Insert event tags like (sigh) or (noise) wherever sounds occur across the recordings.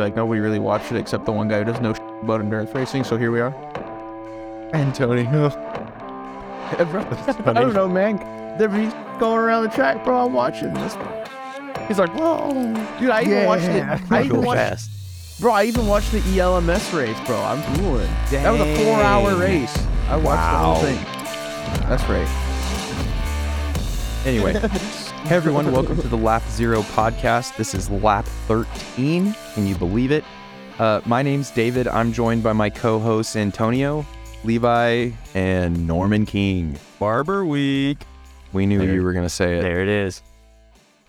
like nobody really watched it except the one guy who doesn't know about endurance racing. So here we are. Antonio. (laughs) (laughs) I don't know, man. There he's going around the track, bro. I'm watching this. He's like, whoa, dude. I even watched it. I (laughs) even watched, fast. bro. I even watched the ELMS race, bro. I'm drooling. That was a four-hour race. I watched Wow. the whole thing. That's right. Anyway, hey everyone, welcome to the Lap Zero podcast. This is lap 13. Can you believe it? Uh, my name's David. I'm joined by my co-hosts Antonio, Levi, and Norman King. Barber Week. We knew There- you were gonna say it. There it is.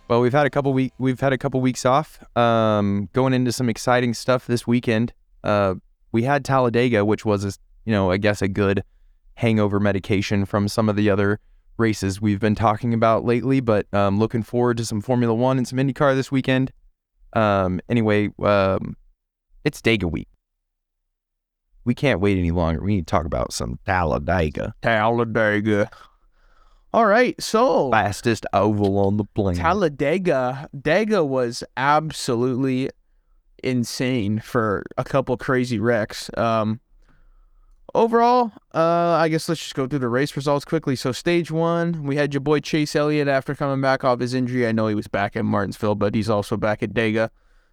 Well, we've had a couple week we've had a couple weeks off. Um, going into some exciting stuff this weekend. Uh, we had Talladega, which was a, you know I guess a good hangover medication from some of the other races we've been talking about lately. But um, looking forward to some Formula One and some IndyCar this weekend. Um, anyway, um, it's Dega week. We can't wait any longer. We need to talk about some Talladega, Talladega. All right, so fastest oval on the planet. Talladega, Dega was absolutely insane for a couple crazy wrecks. Um, overall, uh, I guess let's just go through the race results quickly. So stage one, we had your boy Chase Elliott after coming back off his injury. I know he was back at Martinsville, but he's also back at Dega.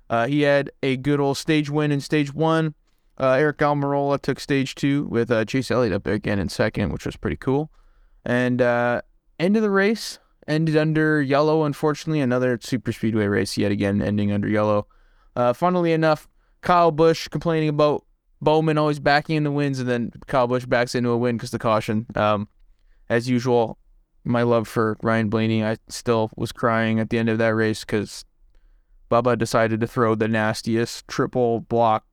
Uh, he had a good old stage win in stage one. Uh, Aric Almirola took stage two with uh, Chase Elliott up there again in second, which was pretty cool. And uh, end of the race ended under yellow. Unfortunately, another super speedway race yet again ending under yellow. Uh, funnily enough, Kyle Busch complaining about Bowman always backing in the wins, and then Kyle Busch backs into a win because the caution. Um, as usual, my love for Ryan Blaney, I still was crying at the end of that race because Bubba decided to throw the nastiest triple block,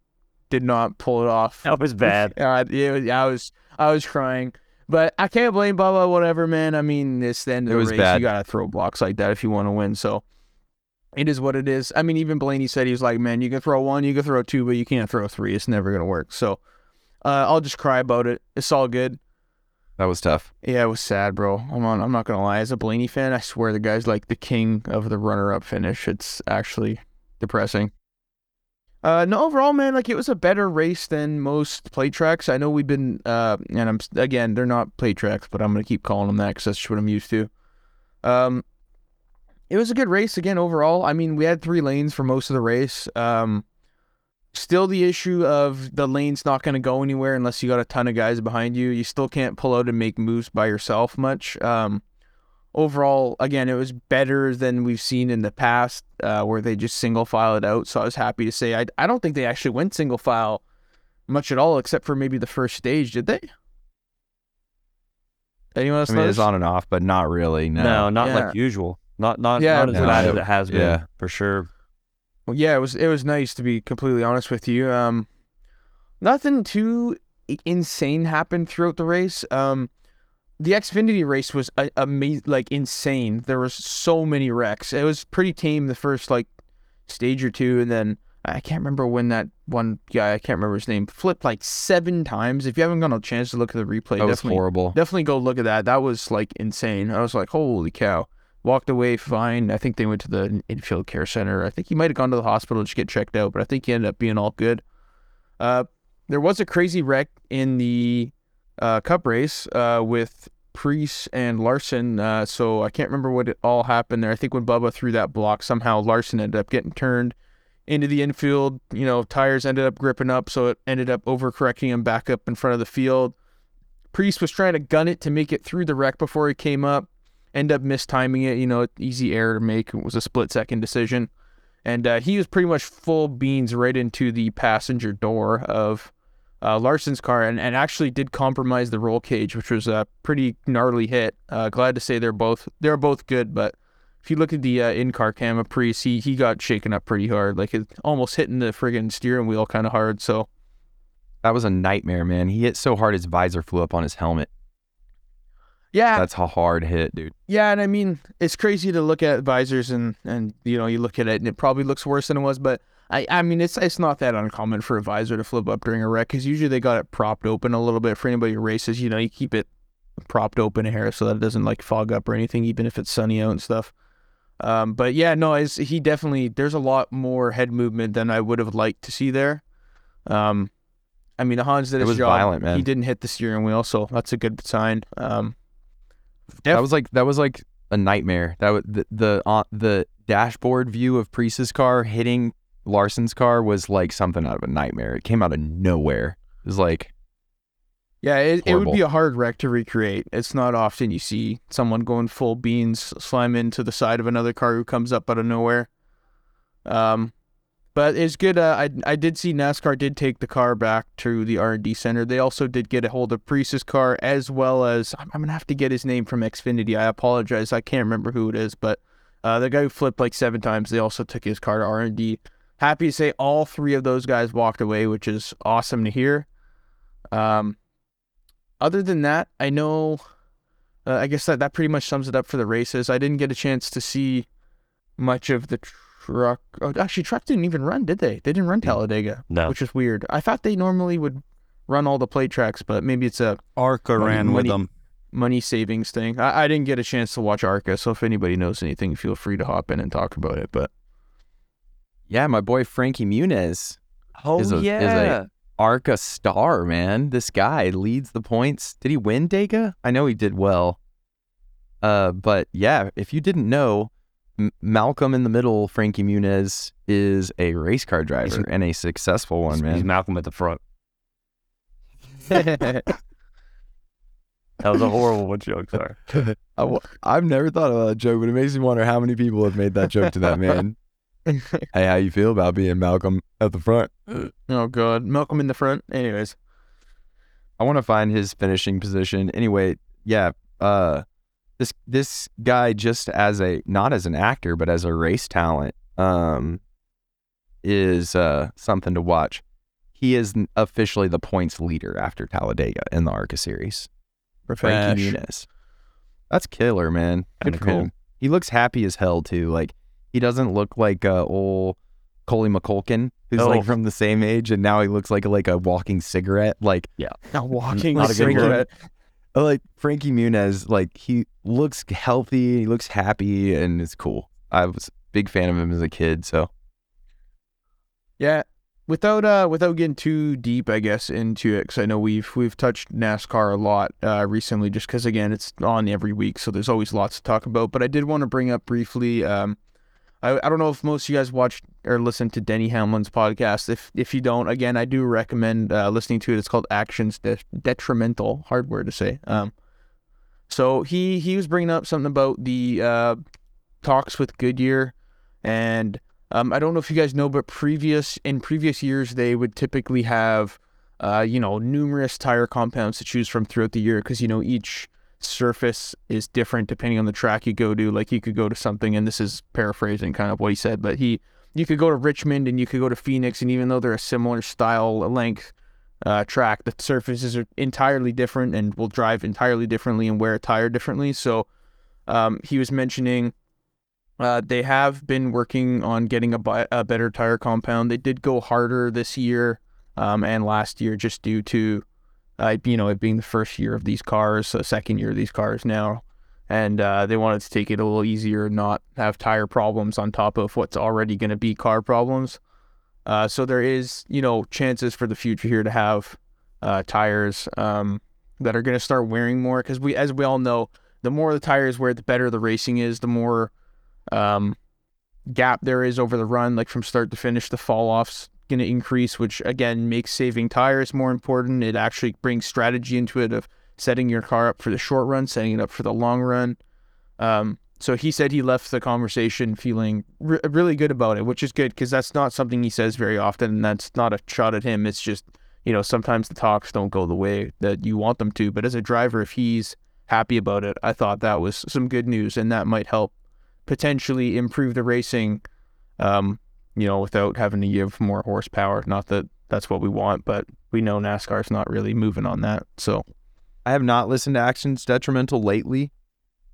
did not pull it off. That was bad. (laughs) Uh, was, I was I was crying, but I can't blame Bubba. Whatever, man. I mean, it's the end of It the race. bad. You gotta throw blocks like that if you want to win. So it is what it is. I mean, even Blaney said he was like, man, you can throw one, you can throw two, but you can't throw three. It's never gonna work. So uh, I'll just cry about it. It's all good. That was tough. Yeah, it was sad, bro. I'm on, I'm not gonna lie. As a Blaney fan, I swear the guy's like the king of the runner-up finish. It's actually depressing. Uh, no, overall, man, like it was a better race than most plate tracks. I know we've been, uh, and I'm again, they're not plate tracks, but I'm gonna keep calling them that because that's just what I'm used to. Um, it was a good race again overall. I mean, we had three lanes for most of the race. Um, still the issue of the lane's not going to go anywhere unless you got a ton of guys behind you. You still can't pull out and make moves by yourself much. Um, overall, again, it was better than we've seen in the past, uh, where they just single file it out. So I was happy to say I I don't think they actually went single file much at all, except for maybe the first stage. Did they? Anyone else? I mean, it's notice? on and off, but not really. No. No, not Yeah. like usual. Not not Yeah, not as no, bad as it has been. yeah. For sure. Well, yeah, it was it was nice to be completely honest with you. Um, nothing too insane happened throughout the race. Um, the Xfinity race was a, ama- like insane. There was so many wrecks. It was pretty tame the first like stage or two, and then I can't remember when that one guy I can't remember his name flipped like seven times. If you haven't gotten a chance to look at the replay, That was definitely horrible. Definitely go look at that. That was like insane. I was like, holy cow. Walked away fine. I think they went to the infield care center. I think he might have gone to the hospital to get checked out, but I think he ended up being all good. Uh, there was a crazy wreck in the uh, cup race uh, with Priest and Larson. Uh, so I can't remember what it all happened there. I think when Bubba threw that block, somehow Larson ended up getting turned into the infield. You know, tires ended up gripping up, so it ended up overcorrecting him back up in front of the field. Priest was trying to gun it to make it through the wreck before he came up. End up mistiming it. You know, easy error to make. It was a split second decision, and uh, he was pretty much full beans right into the passenger door of uh, Larson's car, and, and actually did compromise the roll cage, which was a pretty gnarly hit. Uh, glad to say they're both they're both good, but if you look at the uh, in-car cam of Priest, he he got shaken up pretty hard, like it almost hitting the friggin' steering wheel kind of hard. So That was a nightmare, man. He hit so hard his visor flew up on his helmet. Yeah, That's a hard hit, dude. Yeah, and I mean, it's crazy to look at visors and and you know you look at it and it probably looks worse than it was, but I I mean it's it's not that uncommon for a visor to flip up during a wreck because usually they got it propped open a little bit for anybody who races. You know, you keep it propped open here so that it doesn't like fog up or anything, even if it's sunny out and stuff. Um, but yeah, no, it's, he definitely there's a lot more head movement than I would have liked to see there. Um, I mean, Hans did It his was job. violent, man. He didn't hit the steering wheel, so that's a good sign. Um, That was like that was like a nightmare. That was the the uh, the dashboard view of Priest's car hitting Larson's car was like something out of a nightmare. It came out of nowhere. It was like Yeah, it, it would be a hard wreck to recreate. It's not often you see someone going full beans, slam into the side of another car who comes up out of nowhere. Um, but it's good. Uh, I I did see NASCAR did take the car back to the R and D center. They also did get a hold of Priest's car as well as I'm, I'm gonna have to get his name from Xfinity. I apologize. I can't remember who it is, but uh, the guy who flipped like seven times. They also took his car to R and D. Happy to say all three of those guys walked away, which is awesome to hear. Um, other than that, I know. Uh, I guess that that pretty much sums it up for the races. I didn't get a chance to see much of the truck. Oh, actually, truck didn't even run, did they? They didn't run Talladega, No. which is weird. I thought they normally would run all the play tracks, but maybe it's a Arca Money- ran with money- them. money savings thing. I, I didn't get a chance to watch Arca, so if anybody knows anything, feel free to hop in and talk about it. But yeah, my boy Frankie Muniz, Oh is a- is a- yeah. Arca star, man. This guy leads the points. Did he win Dega? I know he did well. Uh, but yeah, if you didn't know, M- Malcolm in the middle, Frankie Muniz is a race car driver and a successful one, He's man. Malcolm at the front. (laughs) That was a horrible one joke. Sorry. (laughs) I w- I've never thought about that joke, but it makes me wonder how many people have made that joke to that man. (laughs) hey, how you feel about being Malcolm at the front? oh god, Malcolm in the front. Anyways, I want to find his finishing position. Anyway, yeah, uh this this guy just as a not as an actor, but as a race talent, um is uh something to watch. He is officially the points leader after Talladega in the ARCA series. Frankie Muniz. That's killer, man. Good Kinda for cool. him. He looks happy as hell too. Like he doesn't look like uh, old Macaulay Culkin, who's Oh. like from the same age, and now he looks like a, like a walking cigarette. Like yeah Now (laughs) walking Not a a good cigarette. Uh, like Frankie Muniz, like he looks healthy, he looks happy, and it's cool. I was a big fan of him as a kid, so Yeah, without uh without getting too deep, I guess into it, because I know we've we've touched NASCAR a lot uh recently, just because again it's on every week, so there's always lots to talk about. But I did want to bring up briefly. Um, I I don't know if most of you guys watched or listened to Denny Hamlin's podcast. If if you don't, again, I do recommend uh, listening to it. It's called Actions De- Detrimental. Hard word to say. Um, so he he was bringing up something about the uh talks with Goodyear and um, I don't know if you guys know, but previous in previous years they would typically have, uh, you know, numerous tire compounds to choose from throughout the year because you know each surface is different depending on the track you go to. Like you could go to something, and this is paraphrasing kind of what he said, but he you could go to Richmond and you could go to Phoenix, and even though they're a similar style length uh, track, the surfaces are entirely different and will drive entirely differently and wear a tire differently. So um, he was mentioning. Uh, they have been working on getting a, bi- a better tire compound. They did go harder this year um, and last year just due to, uh, you know, it being the first year of these cars, the second year of these cars now. And uh, they wanted to take it a little easier, not have tire problems on top of what's already going to be car problems. Uh, so there is, you know, chances for the future here to have uh, tires um, that are going to start wearing more because we, as we all know, the more the tires wear, the better the racing is. The more um, gap there is over the run, like from start to finish, the fall off's going to increase, which again makes saving tires more important. It actually brings strategy into it of setting your car up for the short run, setting it up for the long run. Um, so he said he left the conversation feeling re- really good about it, which is good because that's not something he says very often, and that's not a shot at him. It's just you know sometimes the talks don't go the way that you want them to. But as a driver, if he's happy about it, I thought that was some good news, and that might help potentially improve the racing. Um, you know, without having to give more horsepower. Not that that's what we want, but we know NASCAR's not really moving on that. So I have not listened to Actions Detrimental lately,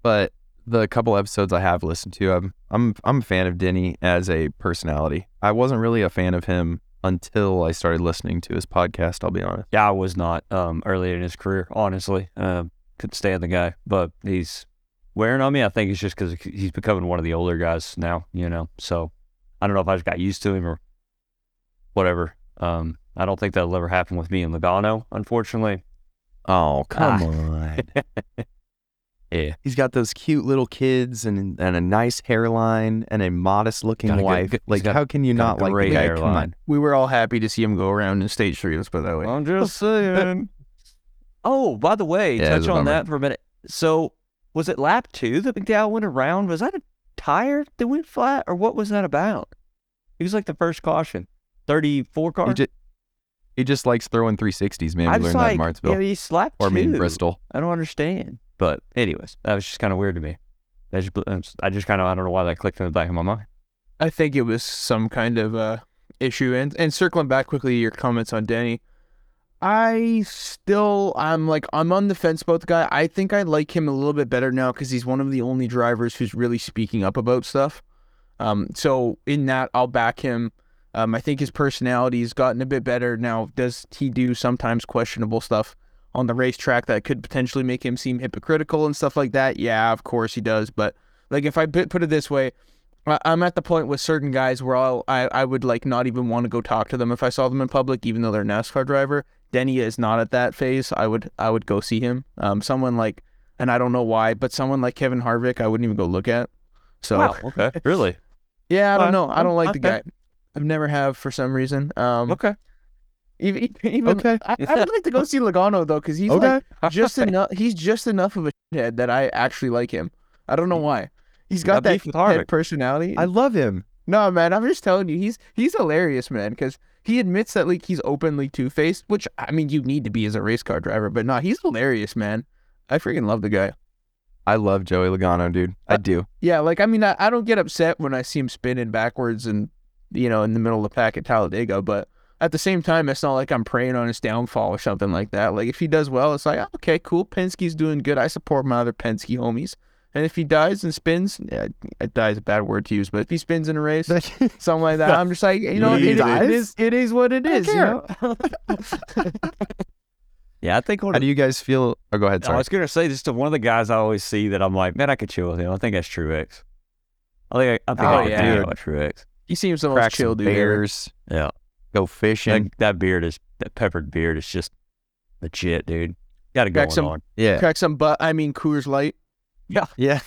but the couple episodes I have listened to, I'm I'm I'm a fan of Denny as a personality. I wasn't really a fan of him until I started listening to his podcast. I'll be honest. Yeah, I was not um, early in his career, honestly. Um, couldn't stand the guy, but he's wearing on me. I think it's just because he's becoming one of the older guys now, you know. So I don't know if I just got used to him or whatever. Um, I don't think that'll ever happen with me and Logano, unfortunately. Oh, come Ah. on. (laughs) Yeah. He's got those cute little kids and and a nice hairline and a modest looking Got a good- wife. good- like, got- how can you not like the great guy? Come on. We were all happy to see him go around in stage three. Let's put it that way. I'm just saying. (laughs) oh, by the way, Yeah, touch on that for a minute. So, was it lap two that McDowell went around? Was that a tire that went flat, or what was that about? He was like the first caution. 34 car? He just, he just likes throwing 360s, man. I We was learned that like, in Martinsville. yeah, he slapped or I mean, two. Bristol. I don't understand. But, anyways, that was just kind of weird to me. That just, I just kind of, I don't know why that clicked in the back of my mind. I think it was some kind of uh, issue. And and circling back quickly to your comments on Denny, I still I'm like I'm on the fence about the guy. I think I like him a little bit better now because he's one of the only drivers who's really speaking up about stuff. Um, so in that I'll back him. Um, I think his personality has gotten a bit better now. Does he do sometimes questionable stuff on the racetrack that could potentially make him seem hypocritical and stuff like that? Yeah, of course he does. But like if I put it this way, I'm at the point with certain guys where I'll, I I would like not even want to go talk to them if I saw them in public, even though they're a NASCAR driver. Denny is not at that phase. I would I would go see him. Um, someone like, and I don't know why, but someone like Kevin Harvick, I wouldn't even go look at. So Wow. (laughs) Okay. Really? yeah, I don't know. I don't like the guy. I've never have for some reason. Um, Okay. even, even Okay. I, I would like to go see Logano though, because he's Okay. like (laughs) just enough. He's just enough of a shithead that I actually like him. I don't know why. He's got Got that beef with Harvick. head personality. I love him. No, man, I'm just telling you, he's he's hilarious, man, because he admits that like he's openly two faced, which I mean you need to be as a race car driver, but no, he's hilarious, man. I freaking love the guy. I love Joey Logano, dude. I Uh, do. Yeah, like I mean, I, I don't get upset when I see him spinning backwards and you know in the middle of the pack at Talladega, but at the same time, it's not like I'm preying on his downfall or something like that. Like if he does well, it's like okay, cool. Penske's doing good. I support my other Penske homies. And if he dies and spins, yeah, it dies a bad word to use, but if he spins in a race, (laughs) something like that, I'm just like, you know, He it, it is it is what it I is. You know? (laughs) Yeah, I think one How of do you guys feel? Oh, go ahead. Sorry. I was gonna say just one of the guys I always see that I'm like, man, I could chill with him. I think that's Truex. I think I, I think Oh, I could yeah. hang out with Truex. he seems the most Crack chill dude. ever. bears. Yeah, Go fishing. that, that beard is that peppered beard is just legit, dude. Got to Crack going some- on. yeah. Crack some butt. I mean Coors Light. Yeah. Yeah.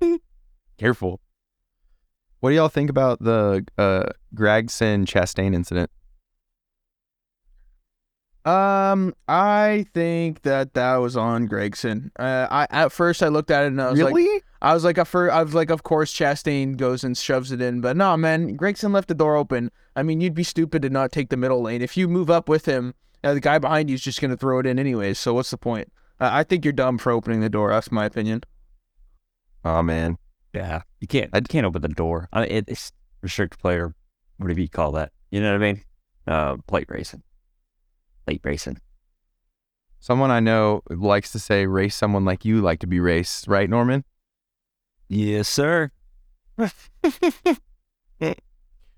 (laughs) Careful. What do y'all think about the uh, Gragson Chastain incident? Um, I think that that was on Gragson. Uh, I at first I looked at it and I was like, I was like, a fir- I was like, of course Chastain goes and shoves it in, but no, man, Gragson left the door open. I mean, you'd be stupid to not take the middle lane. If you move up with him, uh, the guy behind you is just gonna throw it in anyways. So what's the point? I think you're dumb for opening the door. That's my opinion. oh man. Yeah, you can't. I can't open the door. I mean, it's restricted player, whatever you call that. You know what I mean? Uh, plate racing, plate racing. Someone I know likes to say, "Race someone like you like to be raced," right, Norman? Yes, sir. (laughs) I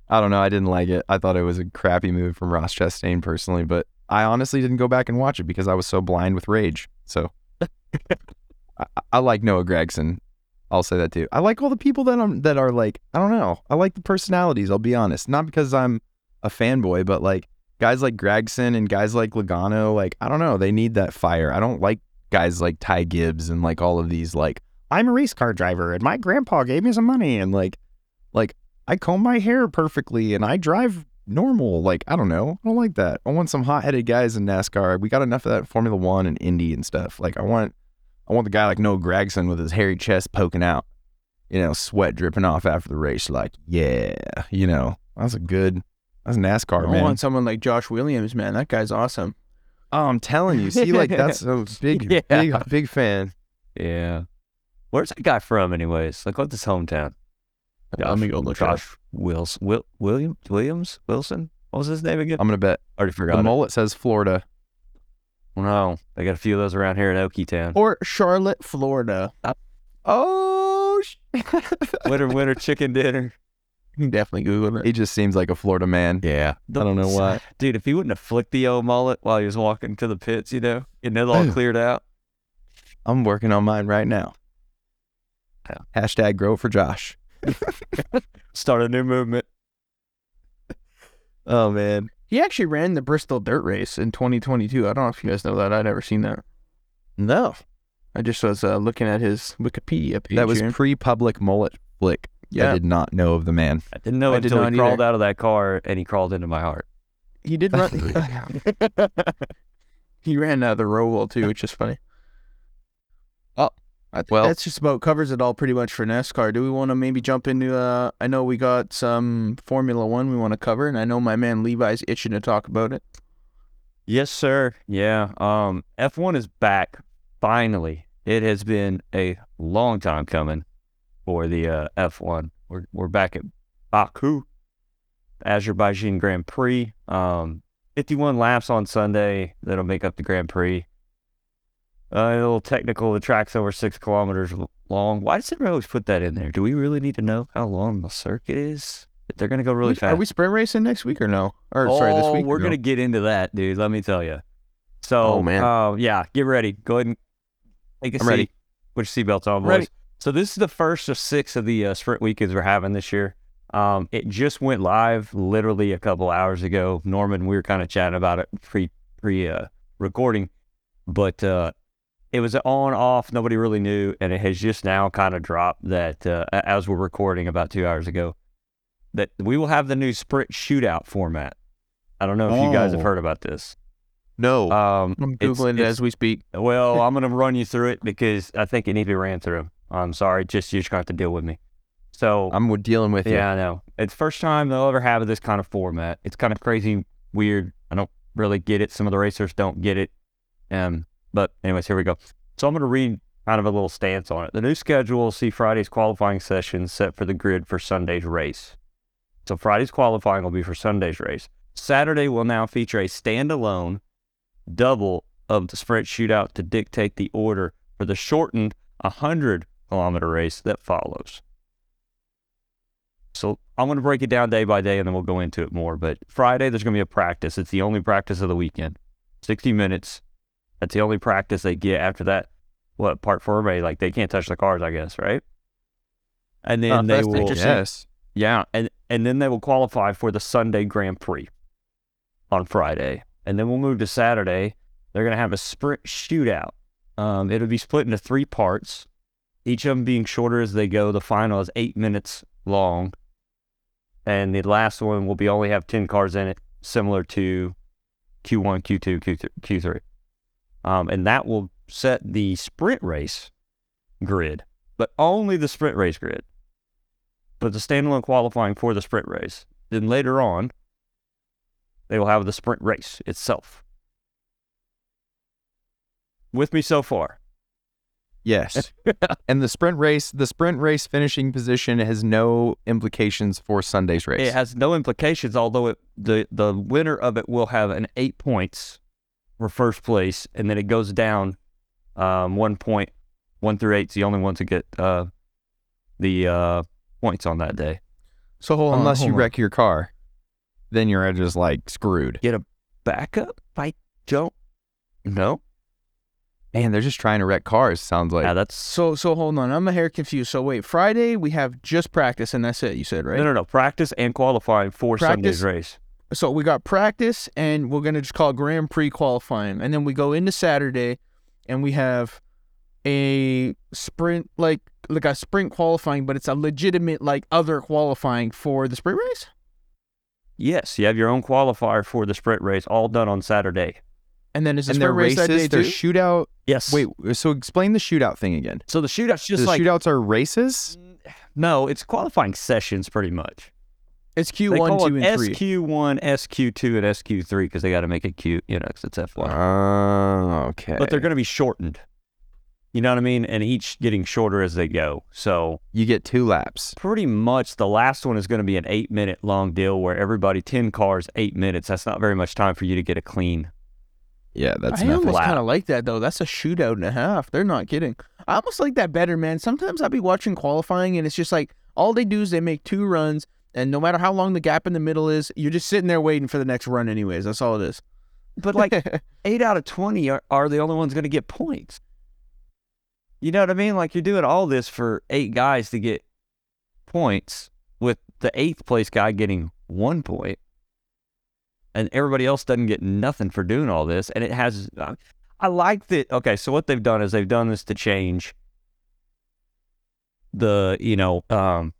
don't know. I didn't like it. I thought it was a crappy move from Ross Chastain personally, but I honestly didn't go back and watch it because I was so blind with rage. So (laughs) I, I like Noah Gragson. I'll say that too. I like all the people that I'm that are like I don't know. I like the personalities. I'll be honest, not because I'm a fanboy, but like guys like Gragson and guys like Logano. Like I don't know. They need that fire. I don't like guys like Ty Gibbs and like all of these like I'm a race car driver and my grandpa gave me some money and like like I comb my hair perfectly and I drive normal. Like, I don't know. I don't like that. I want some hot headed guys in NASCAR. We got enough of that in Formula One and Indy and stuff. Like I want I want the guy like Noah Gragson with his hairy chest poking out, you know, sweat dripping off after the race. Like, yeah, you know, that's a good that's NASCAR, I man. I want someone like Josh Williams, man. That guy's awesome. oh, I'm telling you. See, like that's a (laughs) big, Yeah. big, big fan. Yeah. Where's that guy from, anyways? Like, what's his hometown? Let me go look up. Josh Wills, Will, William, Williams, Wilson. What was his name again? I'm gonna bet Already the forgot. it. mullet says Florida. No, they got a few of those around here in Okie Town. Or Charlotte, Florida. Uh, oh, (laughs) winter, winter chicken dinner. You can definitely Google it. he just seems like a Florida man. Yeah. I don't know why. (laughs) Dude, if he wouldn't have flicked the old mullet while he was walking to the pits, you know, getting it all cleared out. I'm working on mine right now. Hashtag grow for Josh. Start a new movement. Oh man. He actually ran the Bristol Dirt Race in 2022. I don't know if you guys know that. I'd never seen that. No. I just was uh, looking at his Wikipedia page. That was here. pre-public mullet flick. Yeah. I did not know of the man. I didn't know I it did until not he crawled either. out of that car and he crawled into my heart. He did run. (laughs) (laughs) he ran uh, the Roval too, which is funny. I think Well- that's just about covers it all pretty much for NASCAR. Do we want to maybe jump into? Uh, I know we got some Formula One we want to cover, and I know my man Levi's itching to talk about it. Yes, sir. Yeah. Um, F1 is back finally. It has been a long time coming for the uh, F1. We're we're back at Baku, Azerbaijan Grand Prix. Um, 51 laps on Sunday. That'll make up the Grand Prix. Uh, a little technical. The track's over six kilometers long. Why does everybody always put that in there? Do we really need to know how long the circuit is? They're going to go really We- fast. Are we sprint racing next week or no? Or sorry, this Oh, week. We're No. gonna get into that, dude. Let me tell you. So, Oh, man. uh, yeah, get ready. Go ahead and take a I'm seat. ready. Put your seatbelts on, boys. Ready. So this is the first of six of the uh, sprint weekends we're having this year. Um, it just went live literally a couple hours ago. Norman, we were kind of chatting about it pre pre uh, recording, but uh, it was on off. Nobody really knew, and it has just now kind of dropped that uh, as we're recording about two hours ago that we will have the new sprint shootout format. I don't know if you guys have Oh. heard about this. No. Um, I'm it's- googling it as we speak. well, (laughs) I'm going to run you through it because I think it needs to be ran through. I'm sorry, just you're just going to have to deal with me. So, I'm dealing with you. yeah, I know. It's first time they'll ever have this kind of format. It's kind of crazy, weird. I don't really get it. Some of the racers don't get it. Um, but anyways, here we go. So I'm going to read kind of a little stance on it. The new schedule will see Friday's qualifying session set for the grid for Sunday's race. So Friday's qualifying will be for Sunday's race. Saturday will now feature a standalone double of the sprint shootout to dictate the order for the shortened 100 kilometer race that follows. So I'm going to break it down day by day and then we'll go into it more. But Friday, there's going to be a practice. It's the only practice of the weekend. 60 minutes. That's the only practice they get after that. What, part four, May? Like they can't touch the cars, I guess, right? And then Uh, they will. Yes. yeah, and and then they will qualify for the Sunday Grand Prix on Friday, and then we'll move to Saturday. They're gonna have a sprint shootout. Um, it'll be split into three parts, each of them being shorter as they go. The final is eight minutes long, and the last one will be only have ten cars in it, similar to Q1, Q2, Q3, Q3. Um, and that will set the sprint race grid, but only the sprint race grid but the standalone qualifying for the sprint race. Then later on, they will have the sprint race itself. With me so far. Yes. (laughs) and the sprint race, the sprint race finishing position has no implications for Sunday's race. It has no implications, although it, the the winner of it will have an eight points for first place, and then it goes down um, one point, one through eight's the only ones to get uh, the uh, points on that day. So hold on, Unless you on. wreck your car, then you're just like screwed. Get a backup? I don't know. Man, they're just trying to wreck cars. Sounds like. yeah, that's So so hold on, I'm a hair confused. So wait, Friday we have just practice and that's it. You said right? no, no, no. Practice and qualifying for Sunday's race. So we got practice and we're gonna just call it Grand Prix qualifying, and then we go into Saturday, and we have a sprint like like a sprint qualifying, but it's a legitimate like other qualifying for the sprint race. Yes, you have your own qualifier for the sprint race, all done on Saturday. And then is the and their sprint race that day races, their too? shootout. Yes. Wait, so explain the shootout thing again. So the shootout's just the like shootouts are races. no, it's qualifying sessions pretty much. It's Q one, call two, it and three. SQ1, SQ2, and SQ3 because they got to make it cute, you know, 'cause it's F1. Oh, okay. But they're going to be shortened. You know what I mean? And each getting shorter as they go. So you get two laps. pretty much the last one is going to be an eight minute long deal where everybody, 10 cars, eight minutes. That's not very much time for you to get a clean. Yeah, that's I nothing. almost Wow. kind of like that though. That's a shootout and a half. They're not kidding. I almost like that better, man. Sometimes I'll be watching qualifying and it's just like all they do is they make two runs, and no matter how long the gap in the middle is, you're just sitting there waiting for the next run, anyways. That's all it is. But like (laughs) eight out of 20 are, are the only ones going to get points. You know what I mean? Like you're doing all this for eight guys to get points, with the eighth place guy getting one point, and everybody else doesn't get nothing for doing all this. And it has, I like that. Okay, so what they've done is they've done this to change the, you know, um,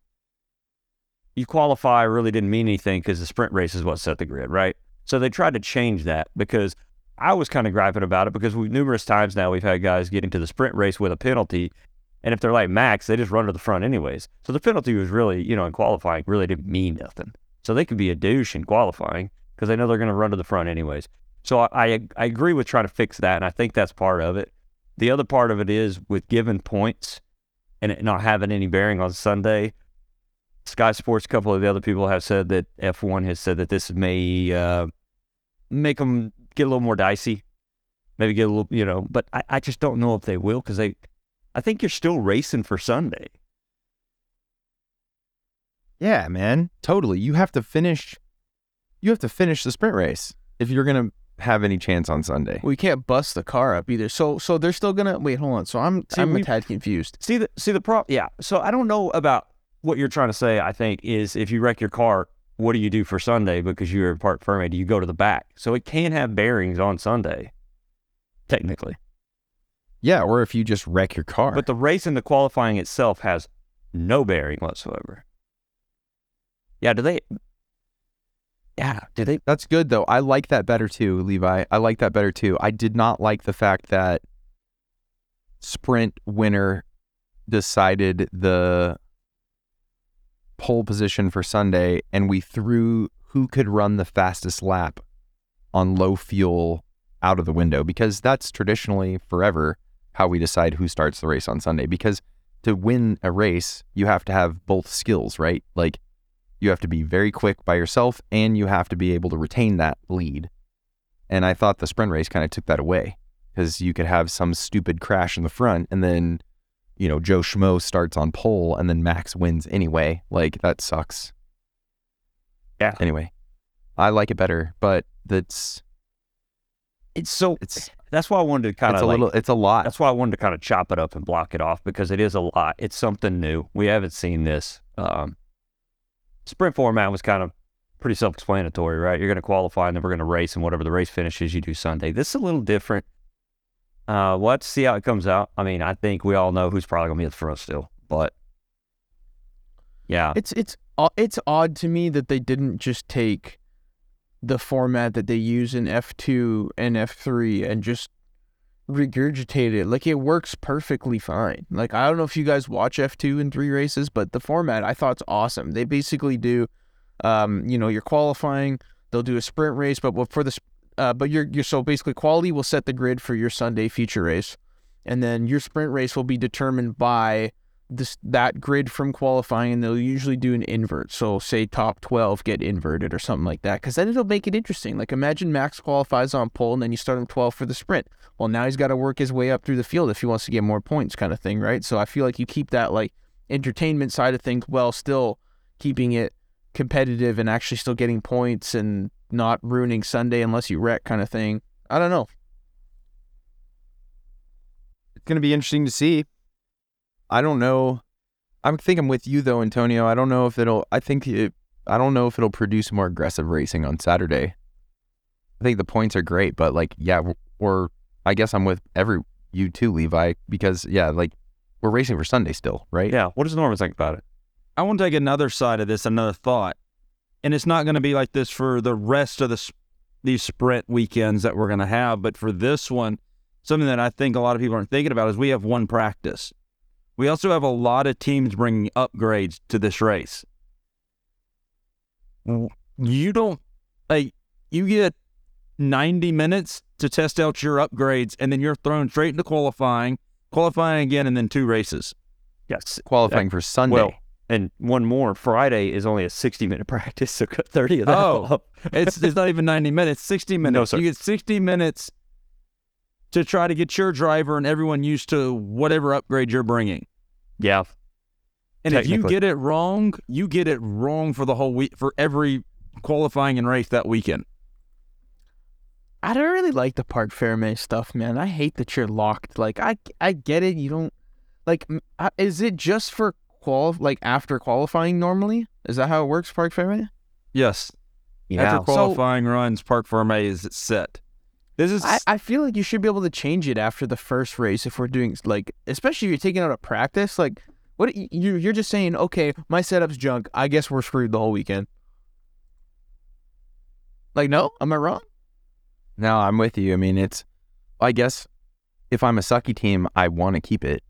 you qualify really didn't mean anything because the sprint race is what set the grid, right? So they tried to change that because I was kind of griping about it because we numerous times now we've had guys getting to the sprint race with a penalty, and if they're like Max, they just run to the front anyways. So the penalty was really, you know, in qualifying really didn't mean nothing. So they could be a douche in qualifying because they know they're going to run to the front anyways. So I, I I agree with trying to fix that, and I think that's part of it. The other part of it is with given points and it not having any bearing on Sunday. Sky Sports, a couple of the other people have said that F1 has said that this may uh, make them get a little more dicey, maybe get a little, you know. But I, I just don't know if they will because they, I think you're still racing for Sunday. Yeah, man. Totally. You have to finish you have to finish the sprint race if you're gonna have any chance on Sunday. We can't bust the car up either. So so they're still gonna wait. Hold on. So I'm See, I'm we- a tad confused. See the see the problem. Yeah. So I don't know about what you're trying to say. I think is if you wreck your car, what do you do for Sunday because you're in Park Ferme? Do you go to the back? So it can have bearings on Sunday, technically. Yeah, or if you just wreck your car. But the race and the qualifying itself has no bearing whatsoever. Yeah, do they? Yeah, do they? That's good though. I like that better too, Levi. I like that better too. I did not like the fact that sprint winner decided the pole position for Sunday and we threw who could run the fastest lap on low fuel out of the window because that's traditionally forever how we decide who starts the race on Sunday because to win a race you have to have both skills, right? Like you have to be very quick by yourself and you have to be able to retain that lead. And I thought the sprint race kind of took that away because you could have some stupid crash in the front and then, you know, Joe Schmo starts on pole and then Max wins anyway. Like that sucks. Yeah. Anyway, I like it better, but that's It's so. it's That's why I wanted to kind it's of a like. little it's a lot. That's why I wanted to kind of chop it up and block it off because it is a lot. It's something new. We haven't seen this. Um, sprint format was kind of pretty self-explanatory, right? You're going to qualify and then we're going to race, and whatever the race finishes, you do Sunday. This is a little different. Uh, to see how it comes out. I mean, I think we all know who's probably going to be at the front still, but yeah, It's it's it's odd to me that they didn't just take the format that they use in F2 and F3 and just regurgitate it. Like it works perfectly fine. Like I don't know if you guys watch F2 and 3 races, but the format I thought's awesome. They basically do um, you know, you're qualifying, they'll do a sprint race, but for the uh, but you're you're so basically quality will set the grid for your Sunday feature race. And then your sprint race will be determined by this that grid from qualifying and they'll usually do an invert. So say top 12 get inverted or something like that because then it'll make it interesting. Like imagine max qualifies on pole and then you start him 12 for the sprint. Well now he's got to work his way up through the field if he wants to get more points kind of thing right? So i feel like you keep that like entertainment side of things while still keeping it competitive and actually still getting points and not ruining sunday unless you wreck kind of thing i don't know it's going to be interesting to see. I don't know. I think I'm with you though, Antonio. I don't know if it'll. I think it. I don't know if it'll produce more aggressive racing on Saturday. I think the points are great, but like, yeah, w- or I guess I'm with every you too, Levi, because yeah, like we're racing for Sunday still, right? yeah. What does Norman think about it? I want to take another side of this, another thought, and it's not going to be like this for the rest of the these sprint weekends that we're going to have, but for this one, something that I think a lot of people aren't thinking about is we have one practice. We also have a lot of teams bringing upgrades to this race. You don't like you get 90 minutes to test out your upgrades, and then you're thrown straight into qualifying, qualifying again, and then two races. Yes. Qualifying for Sunday. Well, and one more. Friday is only a 60 minute (laughs) practice, so cut 30 of that Oh. up. It's it's not even 90 minutes, 60 minutes. sir. You get 60 minutes to try to get your driver and everyone used to whatever upgrade you're bringing. Yeah. And if you get it wrong, you get it wrong for the whole week for every qualifying and race that weekend. I don't really like the Park Ferme stuff, man. I hate that you're locked. Like I I get it, you don't like uh, is it just for qual like after qualifying normally? Is that how it works, Park Ferme? Yes. Yeah. After qualifying runs, Park Ferme is set. This is I, I feel like you should be able to change it after the first race if we're doing like especially if you're taking out a practice like what you you're just saying okay my setup's junk I guess we're screwed the whole weekend. Like no, am I wrong? No, I'm with you. I mean, it's, I guess if I'm a sucky team, I want to keep it,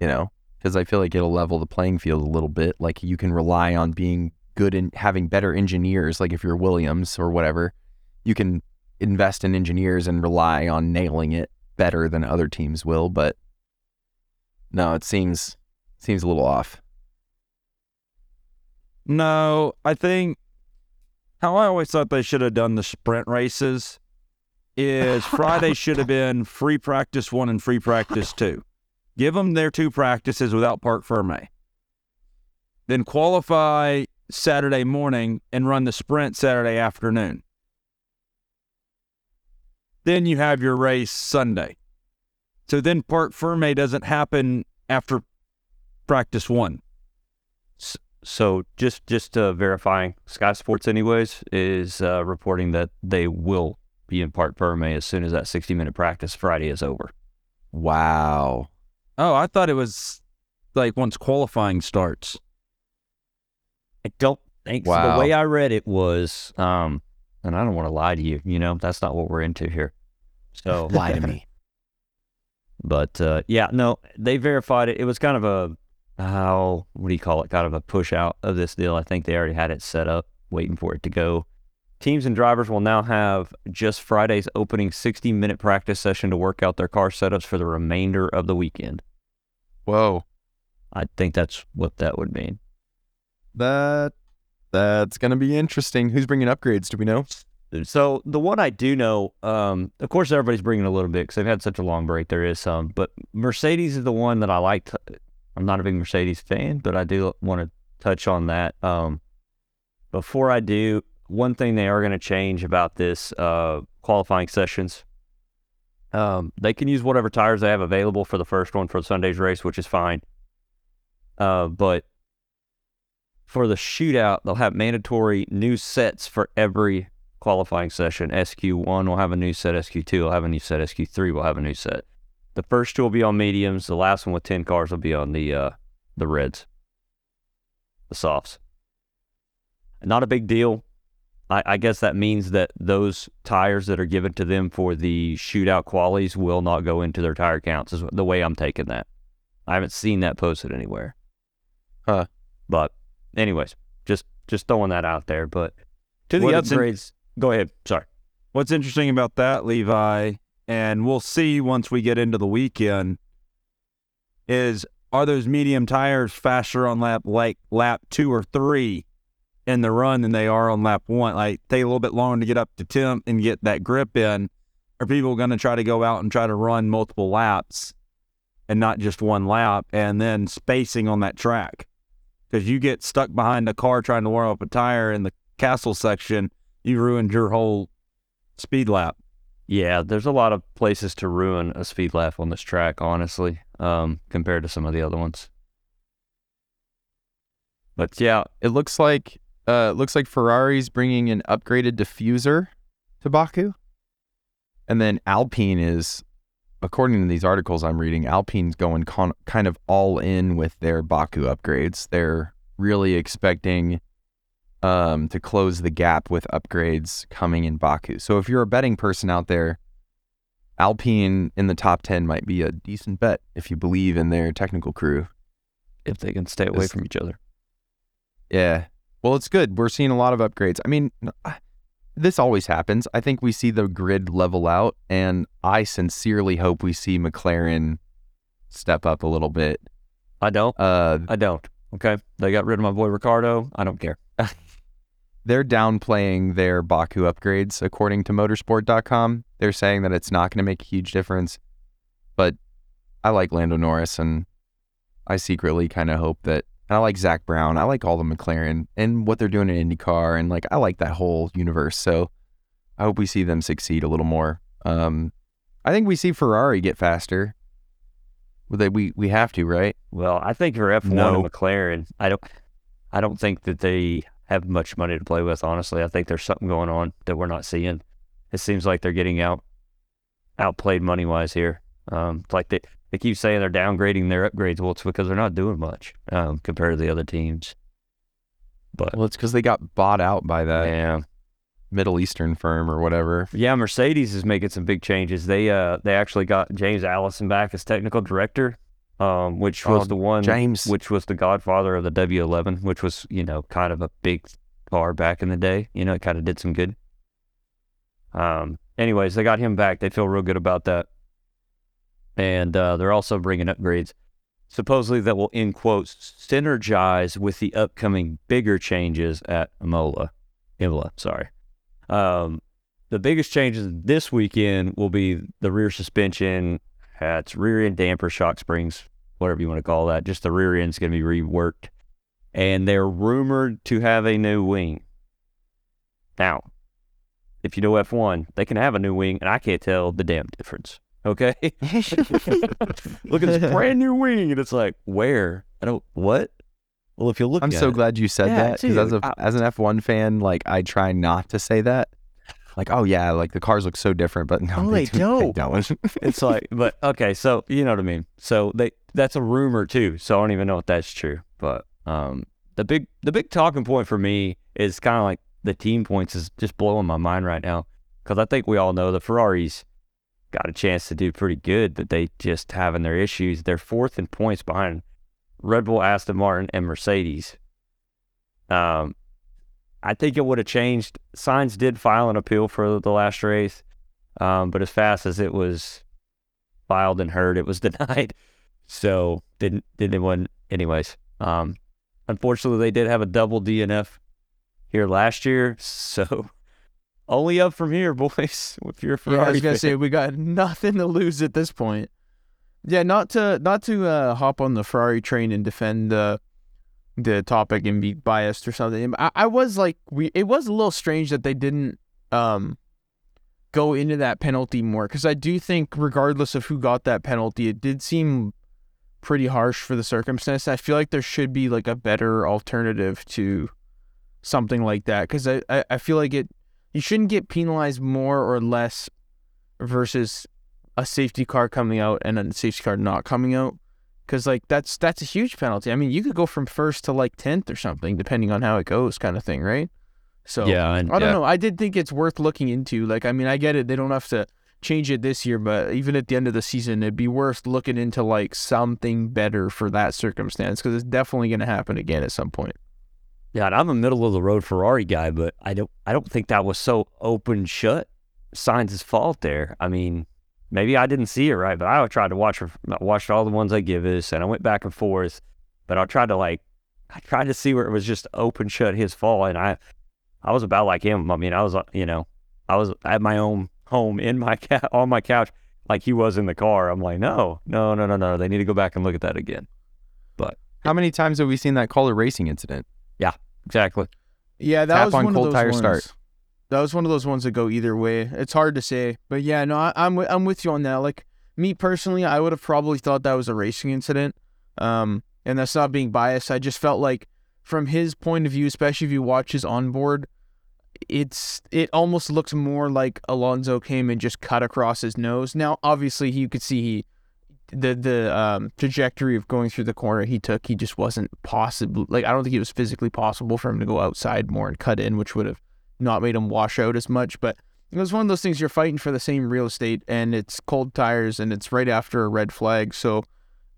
you know, because I feel like it'll level the playing field a little bit. Like you can rely on being good and having better engineers. Like if you're Williams or whatever, you can invest in engineers and rely on nailing it better than other teams will. But no, it seems seems a little off. No, I think how I always thought they should have done the sprint races is Friday (laughs) should have been free practice one and free practice two. Give them their two practices without Park Ferme. Then qualify Saturday morning and run the sprint Saturday afternoon. Then you have your race Sunday. So then Park Ferme doesn't happen after practice one. So just just uh, verifying, Sky Sports, anyways, is uh, reporting that they will be in Park Ferme as soon as that 60 minute practice Friday is over. Wow. Oh, I thought it was like once qualifying starts. I don't think so. The way I read it was, um, and I don't want to lie to you, you know, that's not what we're into here. So (laughs) Lie to me. But uh, yeah, no, they verified it. It was kind of a how what do you call it? Kind of a push out of this deal. I think they already had it set up, waiting for it to go. Teams and drivers will now have just Friday's opening 60 minute practice session to work out their car setups for the remainder of the weekend. Whoa. I think that's what that would mean. That that's gonna be interesting. Who's bringing upgrades? Do we know? So the one I do know, um, of course, everybody's bringing a little bit because they've had such a long break. There is some, but Mercedes is the one that I like. I'm not a big Mercedes fan, but I do want to touch on that. Um, before I do, one thing they are going to change about this uh, qualifying sessions, um, they can use whatever tires they have available for the first one for Sunday's race, which is fine. Uh, but for the shootout, they'll have mandatory new sets for every qualifying session. SQ1 will have a new set, SQ2 will have a new set, SQ3 will have a new set. The first two will be on mediums. The last one with 10 cars will be on the uh, the reds, the softs. Not a big deal. I, I guess that means that those tires that are given to them for the shootout qualities will not go into their tire counts, is the way I'm taking that. I haven't seen that posted anywhere. Huh. But, anyways, just just throwing that out there. But to the What it's in- upgrades, go ahead. Sorry. What's interesting about that, Levi, and we'll see once we get into the weekend, is are those medium tires faster on lap like lap two or three in the run than they are on lap one? Like take a little bit longer to get up to temp and get that grip in. Are people going to try to go out and try to run multiple laps and not just one lap and then spacing on that track? Because you get stuck behind a car trying to warm up a tire in the castle section, you ruined your whole speed lap. Yeah, there's a lot of places to ruin a speed lap on this track, honestly, um, compared to some of the other ones. But yeah, It looks like uh, it looks like Ferrari's bringing an upgraded diffuser to Baku, and then Alpine is, according to these articles I'm reading, Alpine's going con- kind of all in with their Baku upgrades. They're really expecting um, to close the gap with upgrades coming in Baku. So if you're a betting person out there, Alpine in the top ten might be a decent bet if you believe in their technical crew. if they can stay away from each other. Yeah. Well, it's good. We're seeing a lot of upgrades. I mean, this always happens. I think we see the grid level out, and I sincerely hope we see McLaren step up a little bit. I don't. Uh, I don't. Okay. They got rid of my boy Ricciardo. I don't care. (laughs) they're downplaying their Baku upgrades, according to motorsport.com. They're saying that it's not going to make a huge difference. But I like Lando Norris, and I secretly kind of hope that. And I like Zak Brown. I like all the McLaren and what they're doing in IndyCar, and like I like that whole universe. So I hope we see them succeed a little more. Um, I think we see Ferrari get faster. Well, they, we we have to, right? Well, I think for F one No. and McLaren, I don't, I don't think that they have much money to play with. Honestly, I think there's something going on that we're not seeing. It seems like they're getting out, outplayed money wise here. Um, like they they keep saying they're downgrading their upgrades. Well, it's because they're not doing much um, compared to the other teams. But Well, it's because they got bought out by that yeah, Middle Eastern firm or whatever. yeah, Mercedes is making some big changes. They uh they actually got James Allison back as technical director, um, which was Oh, the one James. which was the godfather of the W11, which was, you know, kind of a big car back in the day. You know, it kind of did some good. Um, anyways, they got him back. They feel real good about that. And uh, they're also bringing upgrades, supposedly that will, in quotes, synergize with the upcoming bigger changes at Imola. Imola, sorry. Um, the biggest changes this weekend will be the rear suspension, hats, rear end damper, shock springs, whatever you want to call that. Just the rear end's going to be reworked. And they're rumored to have a new wing. Now, if you know F1, they can have a new wing, and I can't tell the damn difference. Okay? (laughs) look at this brand new wing, and it's like, where? I don't, what? Well, if you look I'm so it- glad you said Yeah, that because as dude, a I- as an F1 fan, like I try not to say that. Like, oh yeah, like the cars look so different, but no, Oh, they do- don't. don't. it's like, (laughs) but okay, so you know what I mean. So they that's a rumor too. So I don't even know if that's true. But um, the big the big talking point for me is kind of like the team points is just blowing my mind right now because I think we all know the Ferraris got a chance to do pretty good, but they just having their issues. They're fourth in points behind Red Bull, Aston Martin, and Mercedes. Um, I think it would have changed. Sainz did file an appeal for the last race, um, but as fast as it was filed and heard, it was (laughs) denied. So didn't didn't anyone. Anyways, um, unfortunately, they did have a double DNF here last year, (laughs) so only up from here, (laughs) boys. If you're a Yeah, I was gonna fan. say we got nothing to lose at this point. Yeah, not to not to uh, hop on the Ferrari train and defend the the topic and be biased or something. I, I was like, we it was a little strange that they didn't um go into that penalty more because I do think regardless of who got that penalty, it did seem pretty harsh for the circumstance. I feel like there should be like a better alternative to something like that because I, I I feel like it you shouldn't get penalized more or less versus a safety car coming out and a safety car not coming out. Because like that's that's a huge penalty. I mean you could go from first to like 10th or something depending on how it goes kind of thing right? So yeah, and i don't yeah. know. I did think it's worth looking into. Like i mean i get it. They don't have to change it this year but even at the end of the season it'd be worth looking into like something better for that circumstance because it's definitely going to happen again at some point Yeah, and I'm a middle of the road Ferrari guy, but I don't I don't think that was so open shut. Sainz' fault there. I mean, maybe I didn't see it right, but I tried to watch I watched all the ones they give us, and I went back and forth. But I tried to like I tried to see where it was just open shut his fault, and I I was about like him. I mean, I was uh, you know I was at my own home in my (laughs) on my couch like he was in the car. I'm like, no, no, no, no, no. They need to go back and look at that again. But how many times have we seen that call a racing incident? Yeah, exactly. Yeah, that Tap was on one cold of those tire ones. start. That was one of those ones that go either way. It's hard to say, but yeah, no, I, I'm I'm with you on that. Like me personally, I would have probably thought that was a racing incident. Um, and that's not being biased. I just felt like from his point of view, especially if you watch his onboard, it's it almost looks more like Alonso came and just cut across his nose. Now, obviously, you could see he the the um trajectory of going through the corner he took, he just wasn't possible. Like I don't think it was physically possible for him to go outside more and cut in, which would have not made him wash out as much. But it was one of those things you're fighting for the same real estate, and it's cold tires, and it's right after a red flag. So,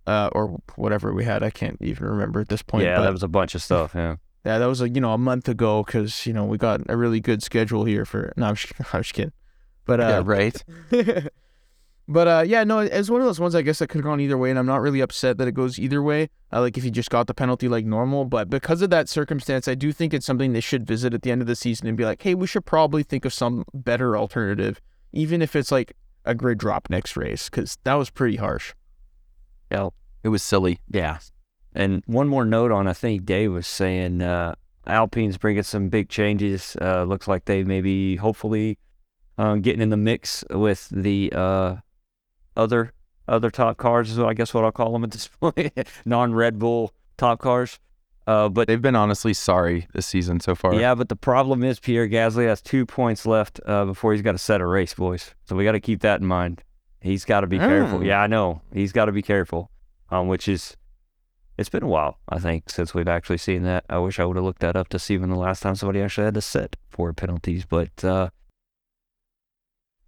uh, or whatever we had, I can't even remember at this point. yeah, but that was a bunch of stuff. Yeah. yeah, that was like you know a month ago because you know we got a really good schedule here for. No, I'm just, (laughs) I'm just kidding. But yeah, uh, right. (laughs) but uh, yeah, no, it's one of those ones I guess that could have gone either way, and I'm not really upset that it goes either way. Uh, like if he just got the penalty like normal, but because of that circumstance, I do think it's something they should visit at the end of the season and be like, hey, we should probably think of some better alternative, even if it's like a grid drop next race, because that was pretty harsh. Yeah, it was silly. Yeah. And one more note on, I think Dave was saying uh, Alpine's bringing some big changes. Uh, looks like they maybe, hopefully, um, getting in the mix with the uh, other other top cars is what I guess what I'll call them at this point, (laughs) non Red Bull top cars. Uh, but They've been honestly sorry this season so far. yeah, but the problem is Pierre Gasly has two points left uh, before he's got to set a race, boys. So we got to keep that in mind. He's got to be careful. Mm. Yeah, I know. He's got to be careful. Um, which is, it's been a while, I think, since we've actually seen that. I wish I would have looked that up to see when the last time somebody actually had to set four penalties. But uh,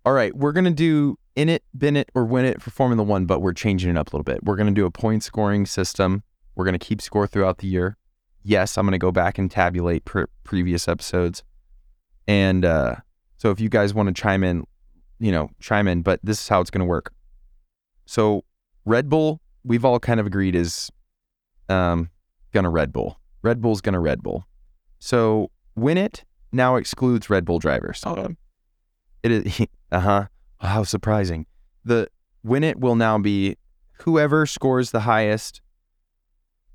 All right, we're gonna do in it, bin it, or win it for Formula One, but we're changing it up a little bit. We're gonna do a point scoring system. We're gonna keep score throughout the year. Yes, I'm gonna go back and tabulate pre- previous episodes, and uh, so if you guys want to chime in, you know, chime in. But this is how it's gonna work. So Red Bull, we've all kind of agreed is um, gonna Red Bull. Red Bull's gonna Red Bull. So win it now excludes Red Bull drivers. Okay. It is (laughs) uh huh. How surprising. The win it will now be whoever scores the highest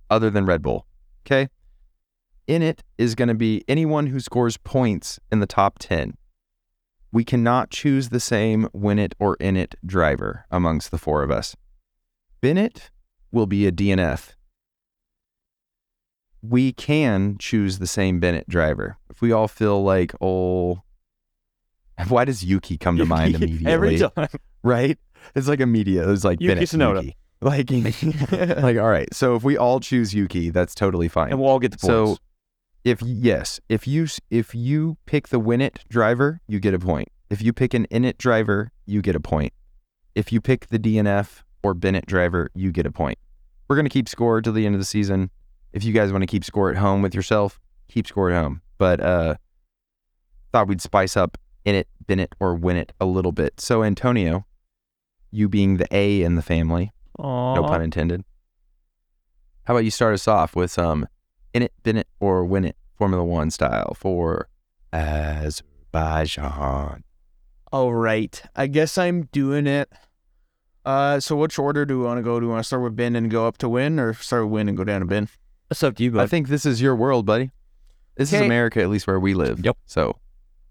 other than Red Bull. Okay? In it is going to be anyone who scores points in the top 10. We cannot choose the same win it or in it driver amongst the four of us. Bin it will be a DNF. We can choose the same bin it driver. If we all feel like, oh, (laughs) why does Yuki come to mind immediately? every time. right? It's like immediate. It's like Yuki. Yuki. Like, (laughs) (laughs) like, all right. So if we all choose Yuki, that's totally fine. and we'll all get the points. So if yes, if you if you pick the win it driver, you get a point. If you pick an in it driver, you get a point. If you pick the DNF or bin it driver, you get a point. We're gonna keep score till the end of the season. If you guys want to keep score at home with yourself, keep score at home. But uh, thought we'd spice up in it, bin it, or win it a little bit. So Antonio, you being the A in the family, no pun intended. How about you start us off with some in it, bin it, or win it Formula One style for Azerbaijan? All right. I guess I'm doing it. Uh, so which order do we want to go? Do we want to start with bin and go up to win, or start with win and go down to bin? That's up to you, I think this is your world, buddy. This is America, at least where we live. Yep. So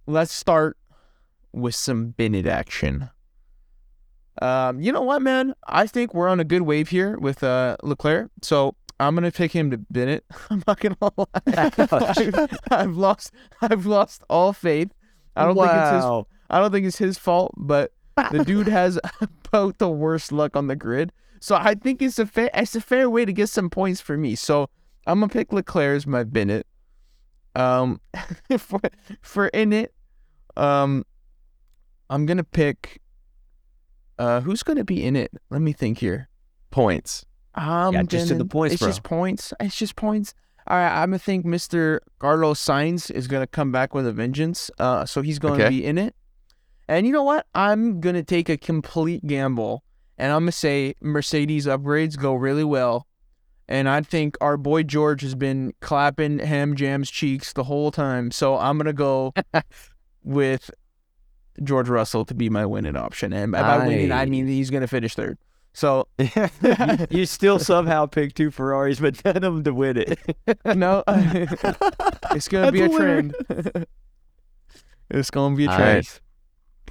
Let's start with some bin it action. Um, you know what, man? I think we're on a good wave here with uh Leclerc. So I'm gonna pick him to bin it. (laughs) I'm not gonna lie. I've, (laughs) I've lost I've lost all faith. I don't think it's his I don't think it's his fault, but the (laughs) dude has about the worst luck on the grid. So I think it's a fair it's a fair way to get some points for me. So I'm gonna pick Leclerc as my bin it. Um, for for in it, um, I'm gonna pick. Uh, who's gonna be in it? Let me think here. points. I'm Yeah, just to gonna- the points, It's bro. just points. It's just points. All right, I'm gonna think Mr. Carlos Sainz is gonna come back with a vengeance. Uh, so he's going to Okay. be in it. And you know what? I'm gonna take a complete gamble, and I'm gonna say Mercedes upgrades go really well. And I think our boy George has been clapping Ham Jam's cheeks the whole time. So I'm gonna go (laughs) with George Russell to be my winning option. And by winning, I mean he's gonna finish third. So (laughs) you still somehow pick two Ferraris, but none of them to win it. (laughs) no, (laughs) it's gonna be a That's a winner. trend. it's gonna be a trend.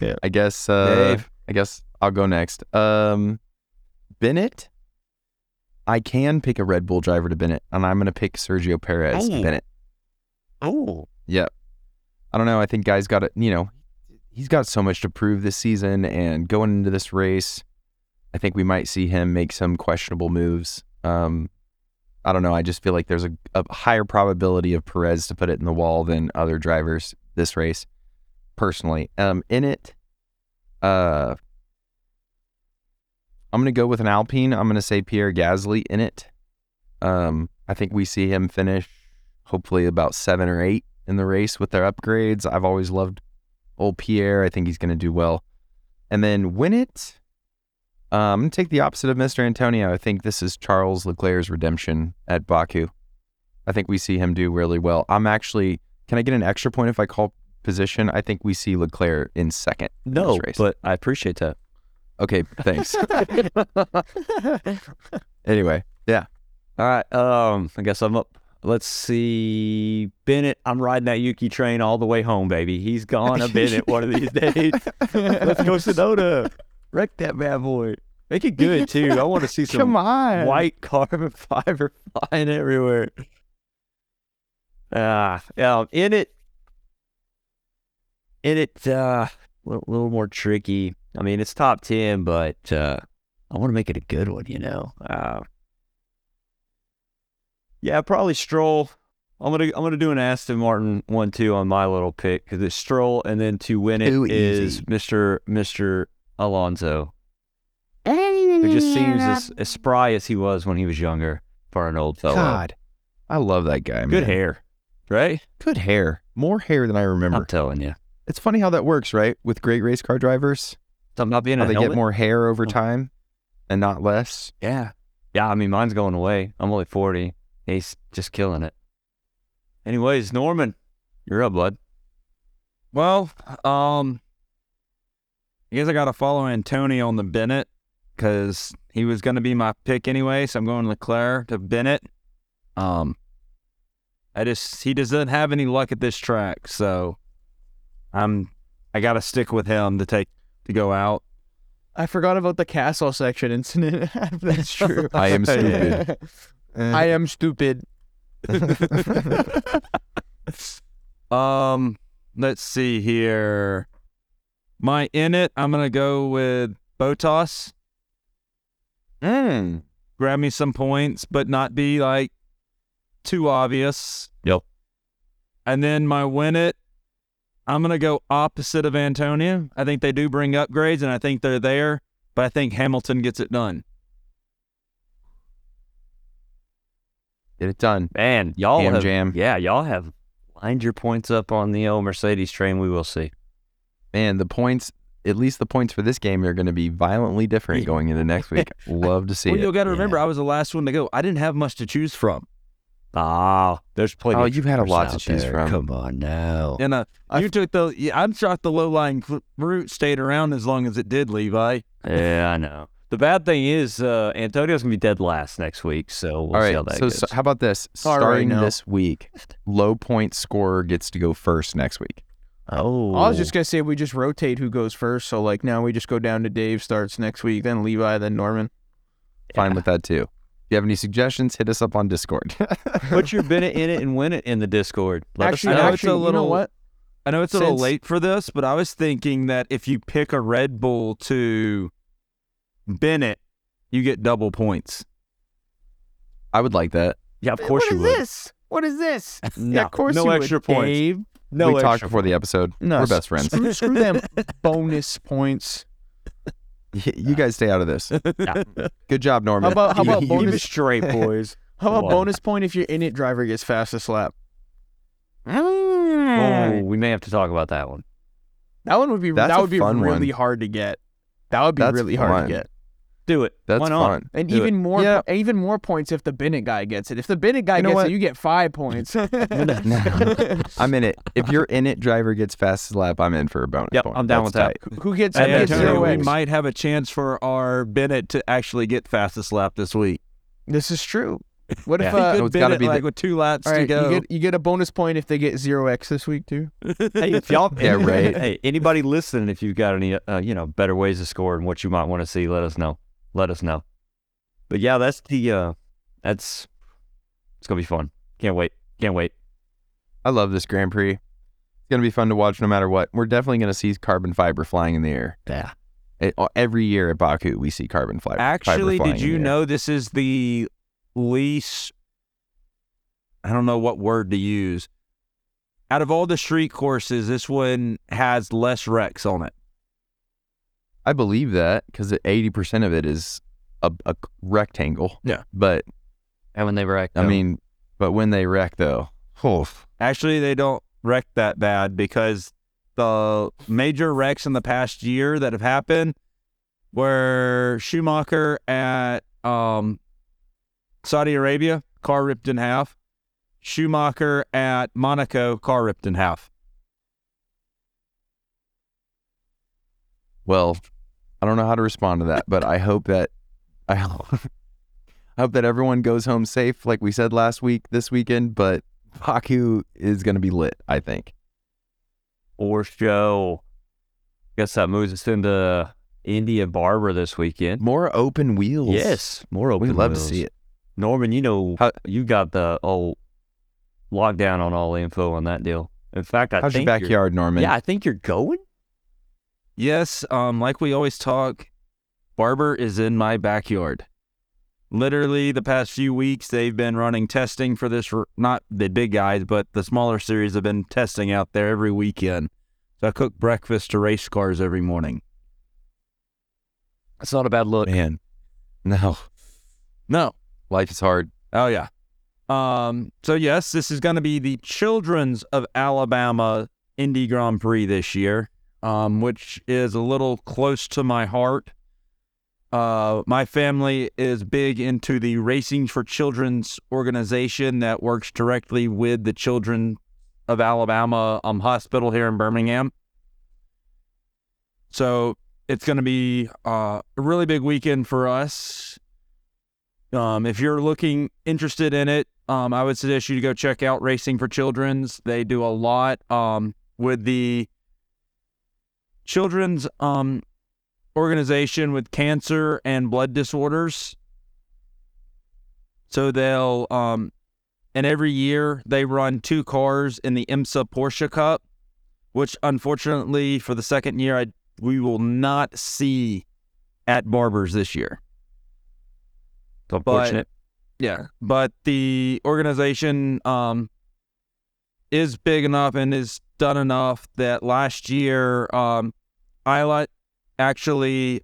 right. I guess. Uh. I guess I'll go next. Um, Bin it. I can pick a Red Bull driver to bin it, and I'm going to pick Sergio Perez Oh. Bin it. Oh, Yep. I don't know. I think guys got it. You know, he's got so much to prove this season, and going into this race, I think we might see him make some questionable moves. Um, I don't know. I just feel like there's a, a higher probability of Perez to put it in the wall than other drivers this race. Personally, um, in it, uh, I'm gonna go with an Alpine. I'm gonna say Pierre Gasly in it. Um, I think we see him finish hopefully about seven or eight in the race with their upgrades. I've always loved old Pierre. I think he's going to do well. And then win it. Um, I'm going to take the opposite of Mr. Antonio. I think this is Charles Leclerc's redemption at Baku. I think we see him do really well. I'm actually, can I get an extra point if I call position? I think we see Leclerc in second. no, race. but I appreciate that. Okay, thanks. (laughs) anyway, yeah. All right. Um, I guess I'm up. Let's see. Bin it, I'm riding that Yuki train all the way home, baby. He's gone a bin it one of these days. (laughs) Let's go Tsunoda. Wreck that bad boy. Make it good too. I want to see (laughs) some Come on. white carbon (laughs) fiber flying everywhere. Ah, yeah, in it, in it, uh, a little, little more tricky. I mean, it's top ten, but uh, I want to make it a good one. You know. Uh, yeah, probably Stroll. I'm gonna I'm gonna do an Aston Martin one two on my little pick because it's Stroll, and then to win it Too is easy. Mister Mister Alonso, who just seems as, as spry as he was when he was younger for an old fellow. God, I love that guy. Good man. hair, right? Good hair. More hair than I remember. I'm telling you, It's funny how that works, right? With great race car drivers, something about being how a they helmet. get more hair Oh. over time and not less. Yeah, yeah. I mean, mine's going away. I'm only forty. He's just killing it. Anyways, Norman, you're up, bud. Well, um, I guess I got to follow Antonio on the bin it because he was going to be my pick anyway. So I'm going Leclerc to bin it. Um, I just he doesn't have any luck at this track, so I'm I got to stick with him to take to go out. I forgot about the castle section incident. (laughs) That's true. I am (laughs) stupid. I am stupid. (laughs) Um, let's see here. My in it, I'm gonna go with Bottas. Mm. grab me some points, but not be like too obvious. Yep. And then my win it, I'm gonna go opposite of Antonio. I think they do bring upgrades, and I think they're there, but I think Hamilton gets it done. Get it done. Man, y'all Ham have, jam. yeah, y'all have lined your points up on the old Mercedes train. We will see. Man, the points, at least the points for this game are going to be violently different going into next week. (laughs) Love to see well, it. you got to remember, I was the last one to go. I didn't have much to choose from, Ah, there's plenty. Oh, you've had a lot to choose there. from. Come on now. and uh, I- you took the. Yeah, I'm shocked the low lying route stayed around as long as it did, Levi. Yeah, I know. The bad thing is, uh, Antonio's gonna be dead last next week, so we'll All see how that So, goes. so how about this? All right, Starting now. this week, low point scorer gets to go first next week. oh, I was just gonna say we just rotate who goes first. So like now we just go down to Dave starts next week, then Levi, then Norman. Fine with that too. If you have any suggestions, hit us up on Discord. (laughs) put your bin it in it and win it in the Discord. Let actually, us I know. know it's a actually, you know little- what? I know it's a little Since- late for this, but I was thinking that if you pick a Red Bull to bin it, you get double points. I would like that. yeah, of course what you is would. this? What is this? (laughs) No, yeah, of course no you extra would, points. Dave. No we extra talked before the episode. No, We're best friends. Screw, screw them (laughs) bonus points. you guys stay out of this. (laughs) Yeah. Good job, Norman. How about how about Keep it bonus? straight, boys. How about Wow. bonus point if your in it driver gets fastest lap? Mm. Hmm. oh, we may have to talk about that one. That one would be That's that would be really one. hard to get. That would be That's really hard to get. Do it. That's Why not? fun. And Do even more Yeah. even more points if the bin it guy gets it. If the bin it guy You know gets what? it, you get five points. (laughs) (laughs) I'm in it. If you're in it driver gets fastest lap, I'm in for a bonus Yep, point. I'm down That's with that. tight. Who gets, And who Hey, gets Antonio, we X? might have a chance for our bin it to actually get fastest lap this week. This is true. What if Yeah. uh, Good Oh, it's gotta bin it, be the- like with two laps all to right, go. you get you get a bonus point if they get zero X this week too. (laughs) Hey, if y'all, Yeah, right. Hey, anybody listening, if you've got any, uh, you know, better ways to score and what you might want to see, let us know. Let us know. But yeah, that's the, uh, that's, it's gonna be fun. Can't wait. Can't wait. I love this Grand Prix. It's gonna be fun to watch no matter what. We're definitely gonna see carbon fiber flying in the air. Yeah. It, uh, every year at Baku, we see carbon fiber. Actually, fiber did you know this is the least? I don't know what word to use. Out of all the street courses, this one has less wrecks on it. I believe that because eighty percent of it is a, a rectangle. Yeah. But And when they wreck, I mean, but when they wreck though, oof. Actually, they don't wreck that bad because the major wrecks in the past year that have happened were Schumacher at um, Saudi Arabia, car ripped in half. Schumacher at Monaco, car ripped in half. well, I don't know how to respond to that, but I hope that I (laughs) hope, I hope that everyone goes home safe, like we said last week, this weekend. But Baku is gonna be lit. I think. or show. Guess that moves us into Indy and Barber this weekend. More open wheels. Yes, more open. Wheels. we love wheels. to see it. Norman, you know, How- you got the old lockdown on all info on that deal. In fact, I How's your backyard, Norman? Yeah, I think you're going. Yes, um, like we always talk, Barber is in my backyard. Literally, the past few weeks, they've been running testing for this, not the big guys, but the smaller series have been testing out there every weekend. So I cook breakfast to race cars every morning. That's not a bad look. man. No, No, life is hard. Oh yeah. Um, so yes, this is going to be the Children's of Alabama Indy Grand Prix this year, um, which is a little close to my heart. Uh, my family is big into the Racing for Children's organization that works directly with the Children of Alabama um, Hospital here in Birmingham. So it's going to be uh, a really big weekend for us. Um, if you're looking interested in it, um, I would suggest you to go check out Racing for Children's. They do a lot um, with the children's um, organization with cancer and blood disorders. So they'll, um, and every year they run two cars in the IMSA Porsche Cup, which unfortunately for the second year I we will not see at Barbers this year. It's unfortunate. Yeah, but the organization um, is big enough and is done enough that last year, um, actually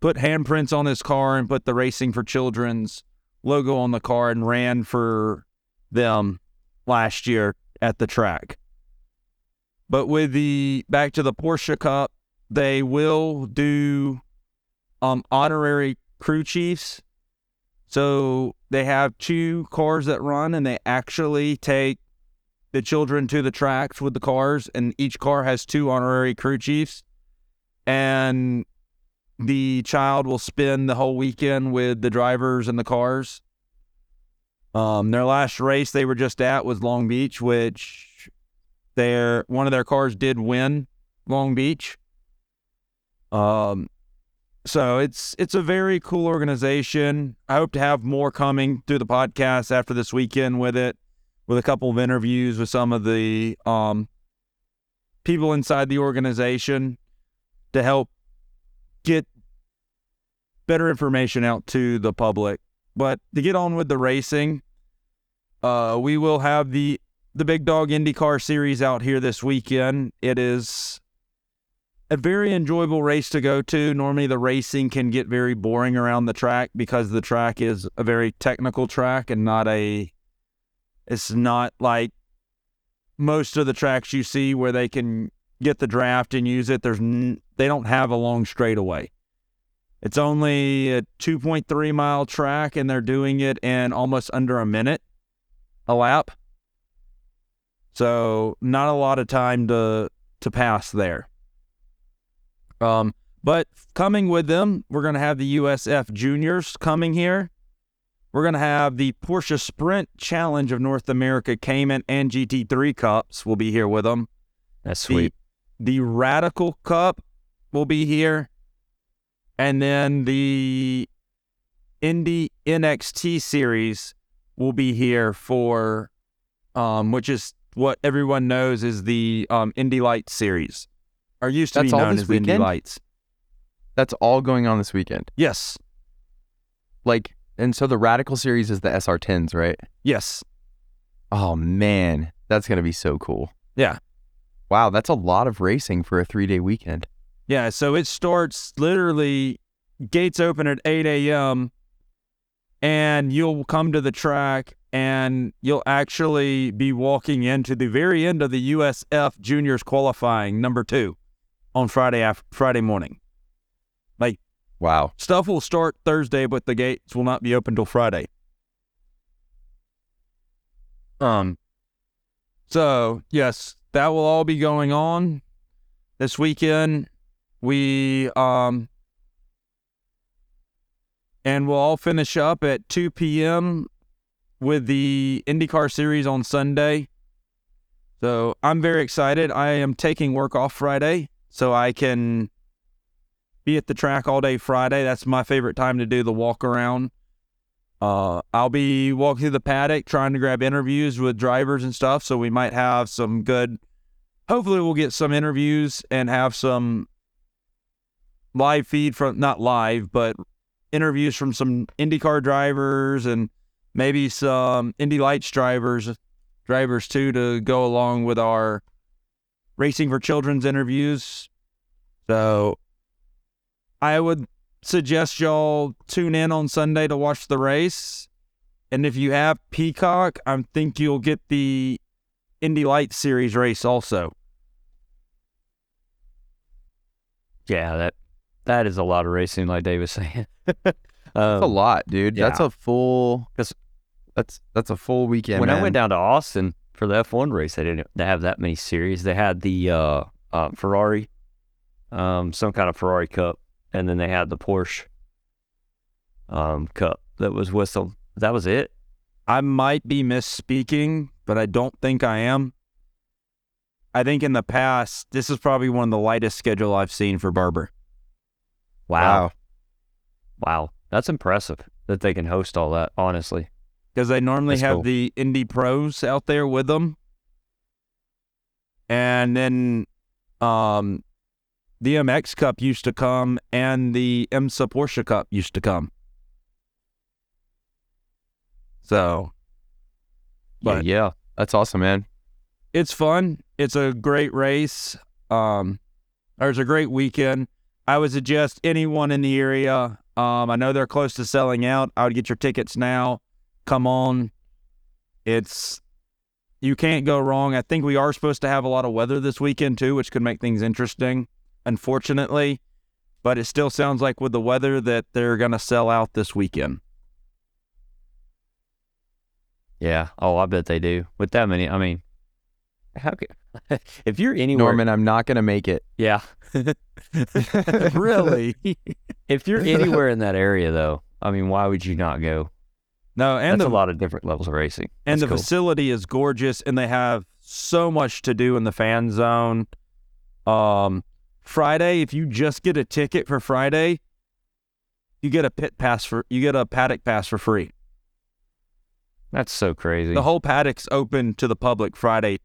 put handprints on his car and put the Racing for Children's logo on the car and ran for them last year at the track. But with the back to the Porsche Cup, they will do um, honorary crew chiefs. So they have two cars that run, and they actually take the children to the tracks with the cars, and each car has two honorary crew chiefs. And the child will spend the whole weekend with the drivers and the cars. Um, their last race they were just at was Long Beach, which their one of their cars did win Long Beach. Um, so it's it's a very cool organization. I hope to have more coming through the podcast after this weekend with it, with a couple of interviews with some of the um, people inside the organization to help get better information out to the public. But to get on with the racing, uh, we will have the the Big Dog IndyCar Series out here this weekend. It is a very enjoyable race to go to. Normally, the racing can get very boring around the track because the track is a very technical track and not a. It's not like most of the tracks you see where they can get the draft and use it. There's n- they don't have a long straightaway. It's only a 2.3 mile track, and they're doing it in almost under a minute a lap. So not a lot of time to to pass there. Um, but coming with them, we're going to have the USF Juniors coming here. We're going to have the Porsche Sprint Challenge of North America Cayman and GT3 Cups will be here with them. That's sweet. The, the Radical Cup will be here. And then the Indy NXT series will be here for, um, which is what everyone knows is the um, Indy Lights series, or used to That's be known as Indy? Lights. That's all going on this weekend. Yes, Like, and so the Radical series is the SR10s, right? yes, Oh man, that's gonna be so cool. Yeah. Wow, that's a lot of racing for a three day weekend. yeah. So it starts literally gates open at 8 a.m. and you'll come to the track and you'll actually be walking into the very end of the USF Juniors qualifying number two on Friday af- Friday morning. Wow. Stuff will start Thursday, but the gates will not be open till Friday. Um. So yes, that will all be going on this weekend. We um. And we'll all finish up at 2 p.m. with the IndyCar series on Sunday. So I'm very excited. I am taking work off Friday so I can be at the track all day Friday. That's my favorite time to do the walk around. Uh, I'll be walking through the paddock trying to grab interviews with drivers and stuff. So we might have some good. Hopefully, we'll get some interviews and have some live feed from not live, but interviews from some IndyCar drivers and maybe some Indy Lights drivers, drivers too, to go along with our Racing for Children's interviews. So I would suggest y'all tune in on Sunday to watch the race. And if you have Peacock, I think you'll get the Indy Lights Series race also. Yeah, that that is a lot of racing, like Dave was saying. (laughs) That's a um, lot, dude. That's yeah. a full. 'Cause- that's that's a full weekend. when I went down to Austin for the F1 race, they didn't have that many series. They had the uh, uh, Ferrari, um, some kind of Ferrari Cup, and then they had the Porsche um, Cup that was with them. That was it. I might be misspeaking, but I don't think I am. I think in the past, this is probably one of the lightest schedule I've seen for Barber. Wow. Wow. That's impressive that they can host all that, honestly. because they normally That's have cool. the Indy pros out there with them, and then um, the MX Cup used to come, and the IMSA Porsche Cup used to come. So Yeah, But- yeah. That's awesome, man. it's fun. It's a great race. Um, or it's a great weekend. I would suggest anyone in the area. Um, I know they're close to selling out. I would get your tickets now. Come on. It's you can't go wrong. I think we are supposed to have a lot of weather this weekend too, which could make things interesting. Unfortunately, but it still sounds like with the weather that they're going to sell out this weekend. Yeah. Oh, I bet they do. With that many, I mean, how could, (laughs) if you're anywhere, Norman, I'm not gonna make it. yeah. (laughs) (laughs) really? If you're anywhere in that area, though, I mean, why would you not go? No, and That's the a lot of different levels of racing. and That's the cool. facility is gorgeous and they have so much to do in the fan zone um friday if you just get a ticket for friday you get a pit pass for you get a paddock pass for free. That's so crazy. the whole paddock's open to the public friday.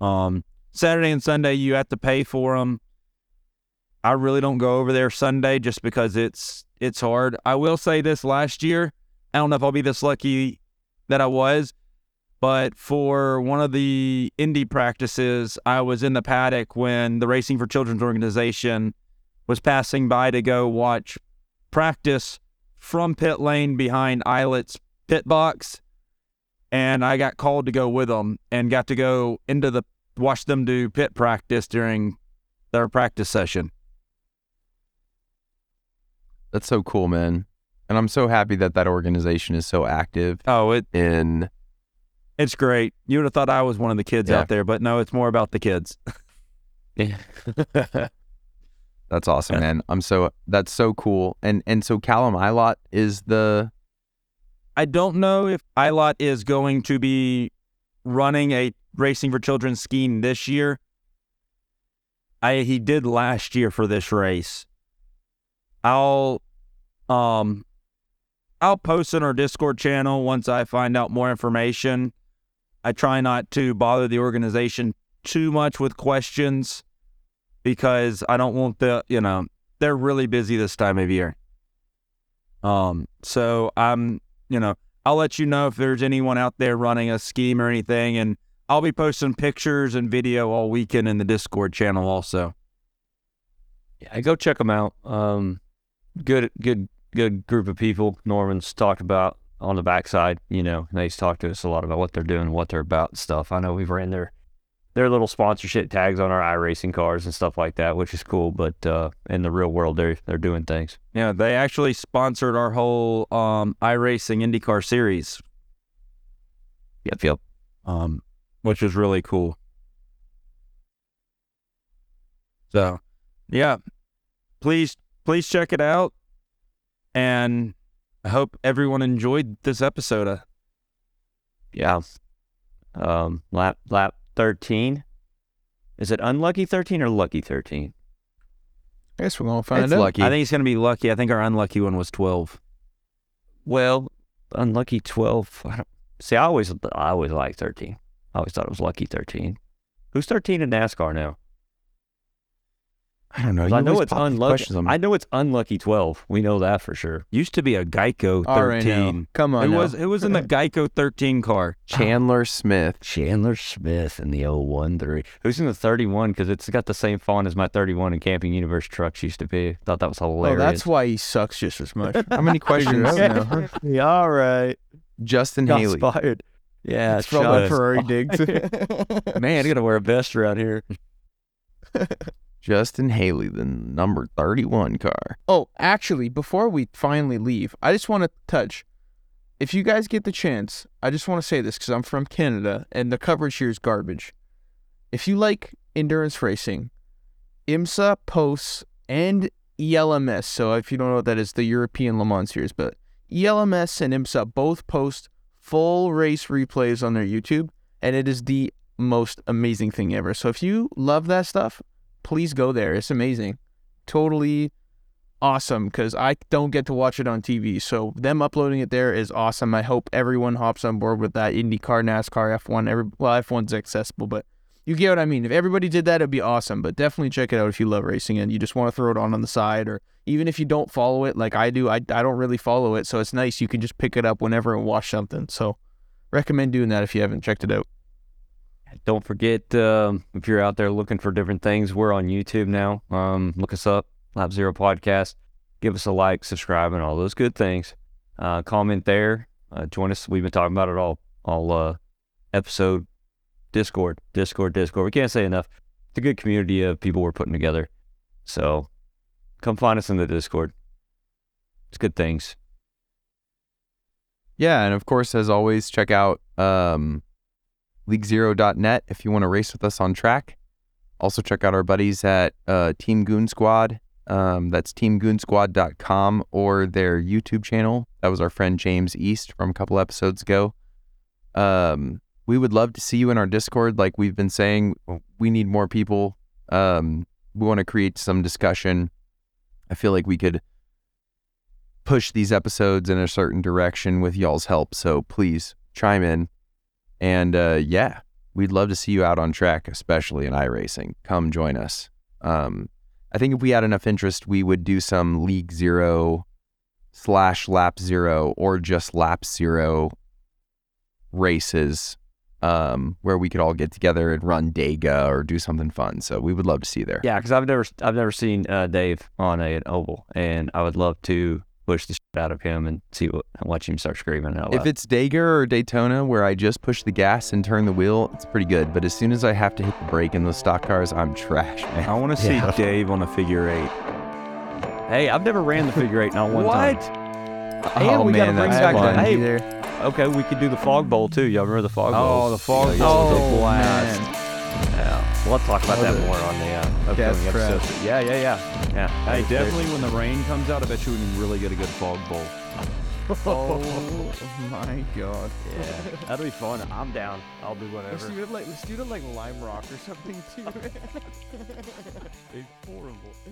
Um saturday and sunday you have to pay for them i really don't go over there sunday just because it's it's hard. I will say this last year i don't know if i'll be this lucky that i was but for one of the Indy practices i was in the paddock when the racing for children's organization was passing by to go watch practice from pit lane behind Ilott's pit box and I got called to go with them and got to go into the watch them do pit practice during their practice session. That's so cool, man. And I'm so happy that that organization is so active Oh, it in it's great. You would have thought I was one of the kids Yeah. out there, but no, it's more about the kids. (laughs) Yeah. (laughs) That's awesome, man. I'm so that's so cool. And and so Callum Ilott is the I don't know if Ilott is going to be running a Racing for Children scheme this year. I he did last year for this race. I'll um I'll post in our Discord channel once I find out more information. I try not to bother the organization too much with questions because I don't want the, you know, they're really busy this time of year. Um so I'm you know, I'll let you know if there's anyone out there running a scheme or anything, and I'll be posting pictures and video all weekend in the Discord channel also. Yeah, go check them out. Um, good, good, good group of people. Norman's talked about on the backside. You know, and he's talked to us a lot about what they're doing, what they're about, and stuff. I know we've ran their their little sponsorship tags on our iRacing cars and stuff like that, which is cool. But uh, in the real world, they're they're doing things. Yeah, they actually sponsored our whole um, iRacing IndyCar series, Yep, yep. um, which was really cool. So, yeah, please please check it out, and I hope everyone enjoyed this episode. Yeah. Um, lap lap thirteen. Is it unlucky thirteen or lucky thirteen? I guess we're gonna find it's out. lucky. I think he's going to be lucky. I think our unlucky one was 12. Well, unlucky twelve. I don't, see, I always I always liked thirteen. I always thought it was lucky thirteen. Who's thirteen in NASCAR now? I don't know. 'Cause You I know it's unlucky. questions on me. I know it's unlucky twelve. We know that for sure. Used to be a Geico 13. All right, now. Come on. It now. was it was in the (laughs) Geico 13 car. Chandler Smith. Chandler Smith in the 013. Who's in the 31? Because it's got the same font as my 31 in Camping Universe trucks used to be. Thought that was hilarious. Oh, hilarious. that's why he sucks just as much. How many (laughs) questions? Figured it out now. yeah, (laughs) all right. Justin Got Haley. inspired. Yeah, It's from a shots. Ferrari digs. Man, I gotta wear a vest around here. Justin Haley, the number 31 car. Oh, actually, before we finally leave, I just want to touch. If you guys get the chance, I just want to say this because I'm from Canada and the coverage here is garbage. If you like endurance racing, IMSA posts and ELMS. So if you don't know what that is, the European Le Mans series, but ELMS and IMSA both post full race replays on their YouTube, and it is the most amazing thing ever. So if you love that stuff, please go there. It's amazing. Totally awesome because I don't get to watch it on TV. So them uploading it there is awesome. I hope everyone hops on board with that IndyCar, NASCAR, F1. Every well, F1's accessible, but you get what I mean. If everybody did that, it'd be awesome. But definitely check it out if you love racing and you just want to throw it on on the side, or even if you don't follow it like I do. I I don't really follow it, so it's nice. You can just pick it up whenever and watch something. So recommend doing that if you haven't checked it out. Don't forget, um, if you're out there looking for different things, we're on YouTube now. Um, look us up, Lap Zero Podcast. Give us a like, subscribe, and all those good things. Uh, comment there. Uh, join us. We've been talking about it all, all uh, episode. Discord, Discord, Discord. We can't say enough. It's a good community of people we're putting together. So come find us in the Discord. It's good things. Yeah, and of course, as always, check out um, leaguezero.net if you want to race with us on track. Also, check out our buddies at uh, Team Goon Squad. Um, that's teamgoonsquad.com or their YouTube channel. That was our friend James East from a couple episodes ago. Um, we would love to see you in our Discord. Like we've been saying, we need more people. Um, we want to create some discussion. I feel like we could push these episodes in a certain direction with y'all's help. So please chime in. And uh, yeah, we'd love to see you out on track, especially in iRacing. Come join us. Um, I think if we had enough interest, we would do some League Zero slash Lap Zero or just Lap Zero races um, where we could all get together and run Dega or do something fun. So we would love to see you there. Yeah, because I've never I've never seen uh, Dave on a, an oval, and I would love to push the shit out of him and see what watch him start screaming out loud. If it's Dega or Daytona where I just push the gas and turn the wheel, it's pretty good. But as soon as I have to hit the brake in those stock cars, I'm trash, man. I want to see Yeah. Dave on a figure eight. hey, I've never ran the figure eight not one (laughs) What? time. Oh, we gotta man, bring that's back fun. hey, there. Okay, we could do the fog bowl too. Y'all remember the fog bowl? Oh, the fog Yeah, bowl. yeah, Oh, blast. man. Yeah, we'll talk about that more on the uh, upcoming episode. Yeah, yeah, yeah, yeah. Hey, definitely when the rain comes out, I bet you we can really get a good fog bowl. (laughs) Oh my god. Yeah, that'll be fun. I'm down. I'll do Let's whatever. do it like let's do it like Lime Rock or something too. (laughs) (laughs) It's horrible. Uh,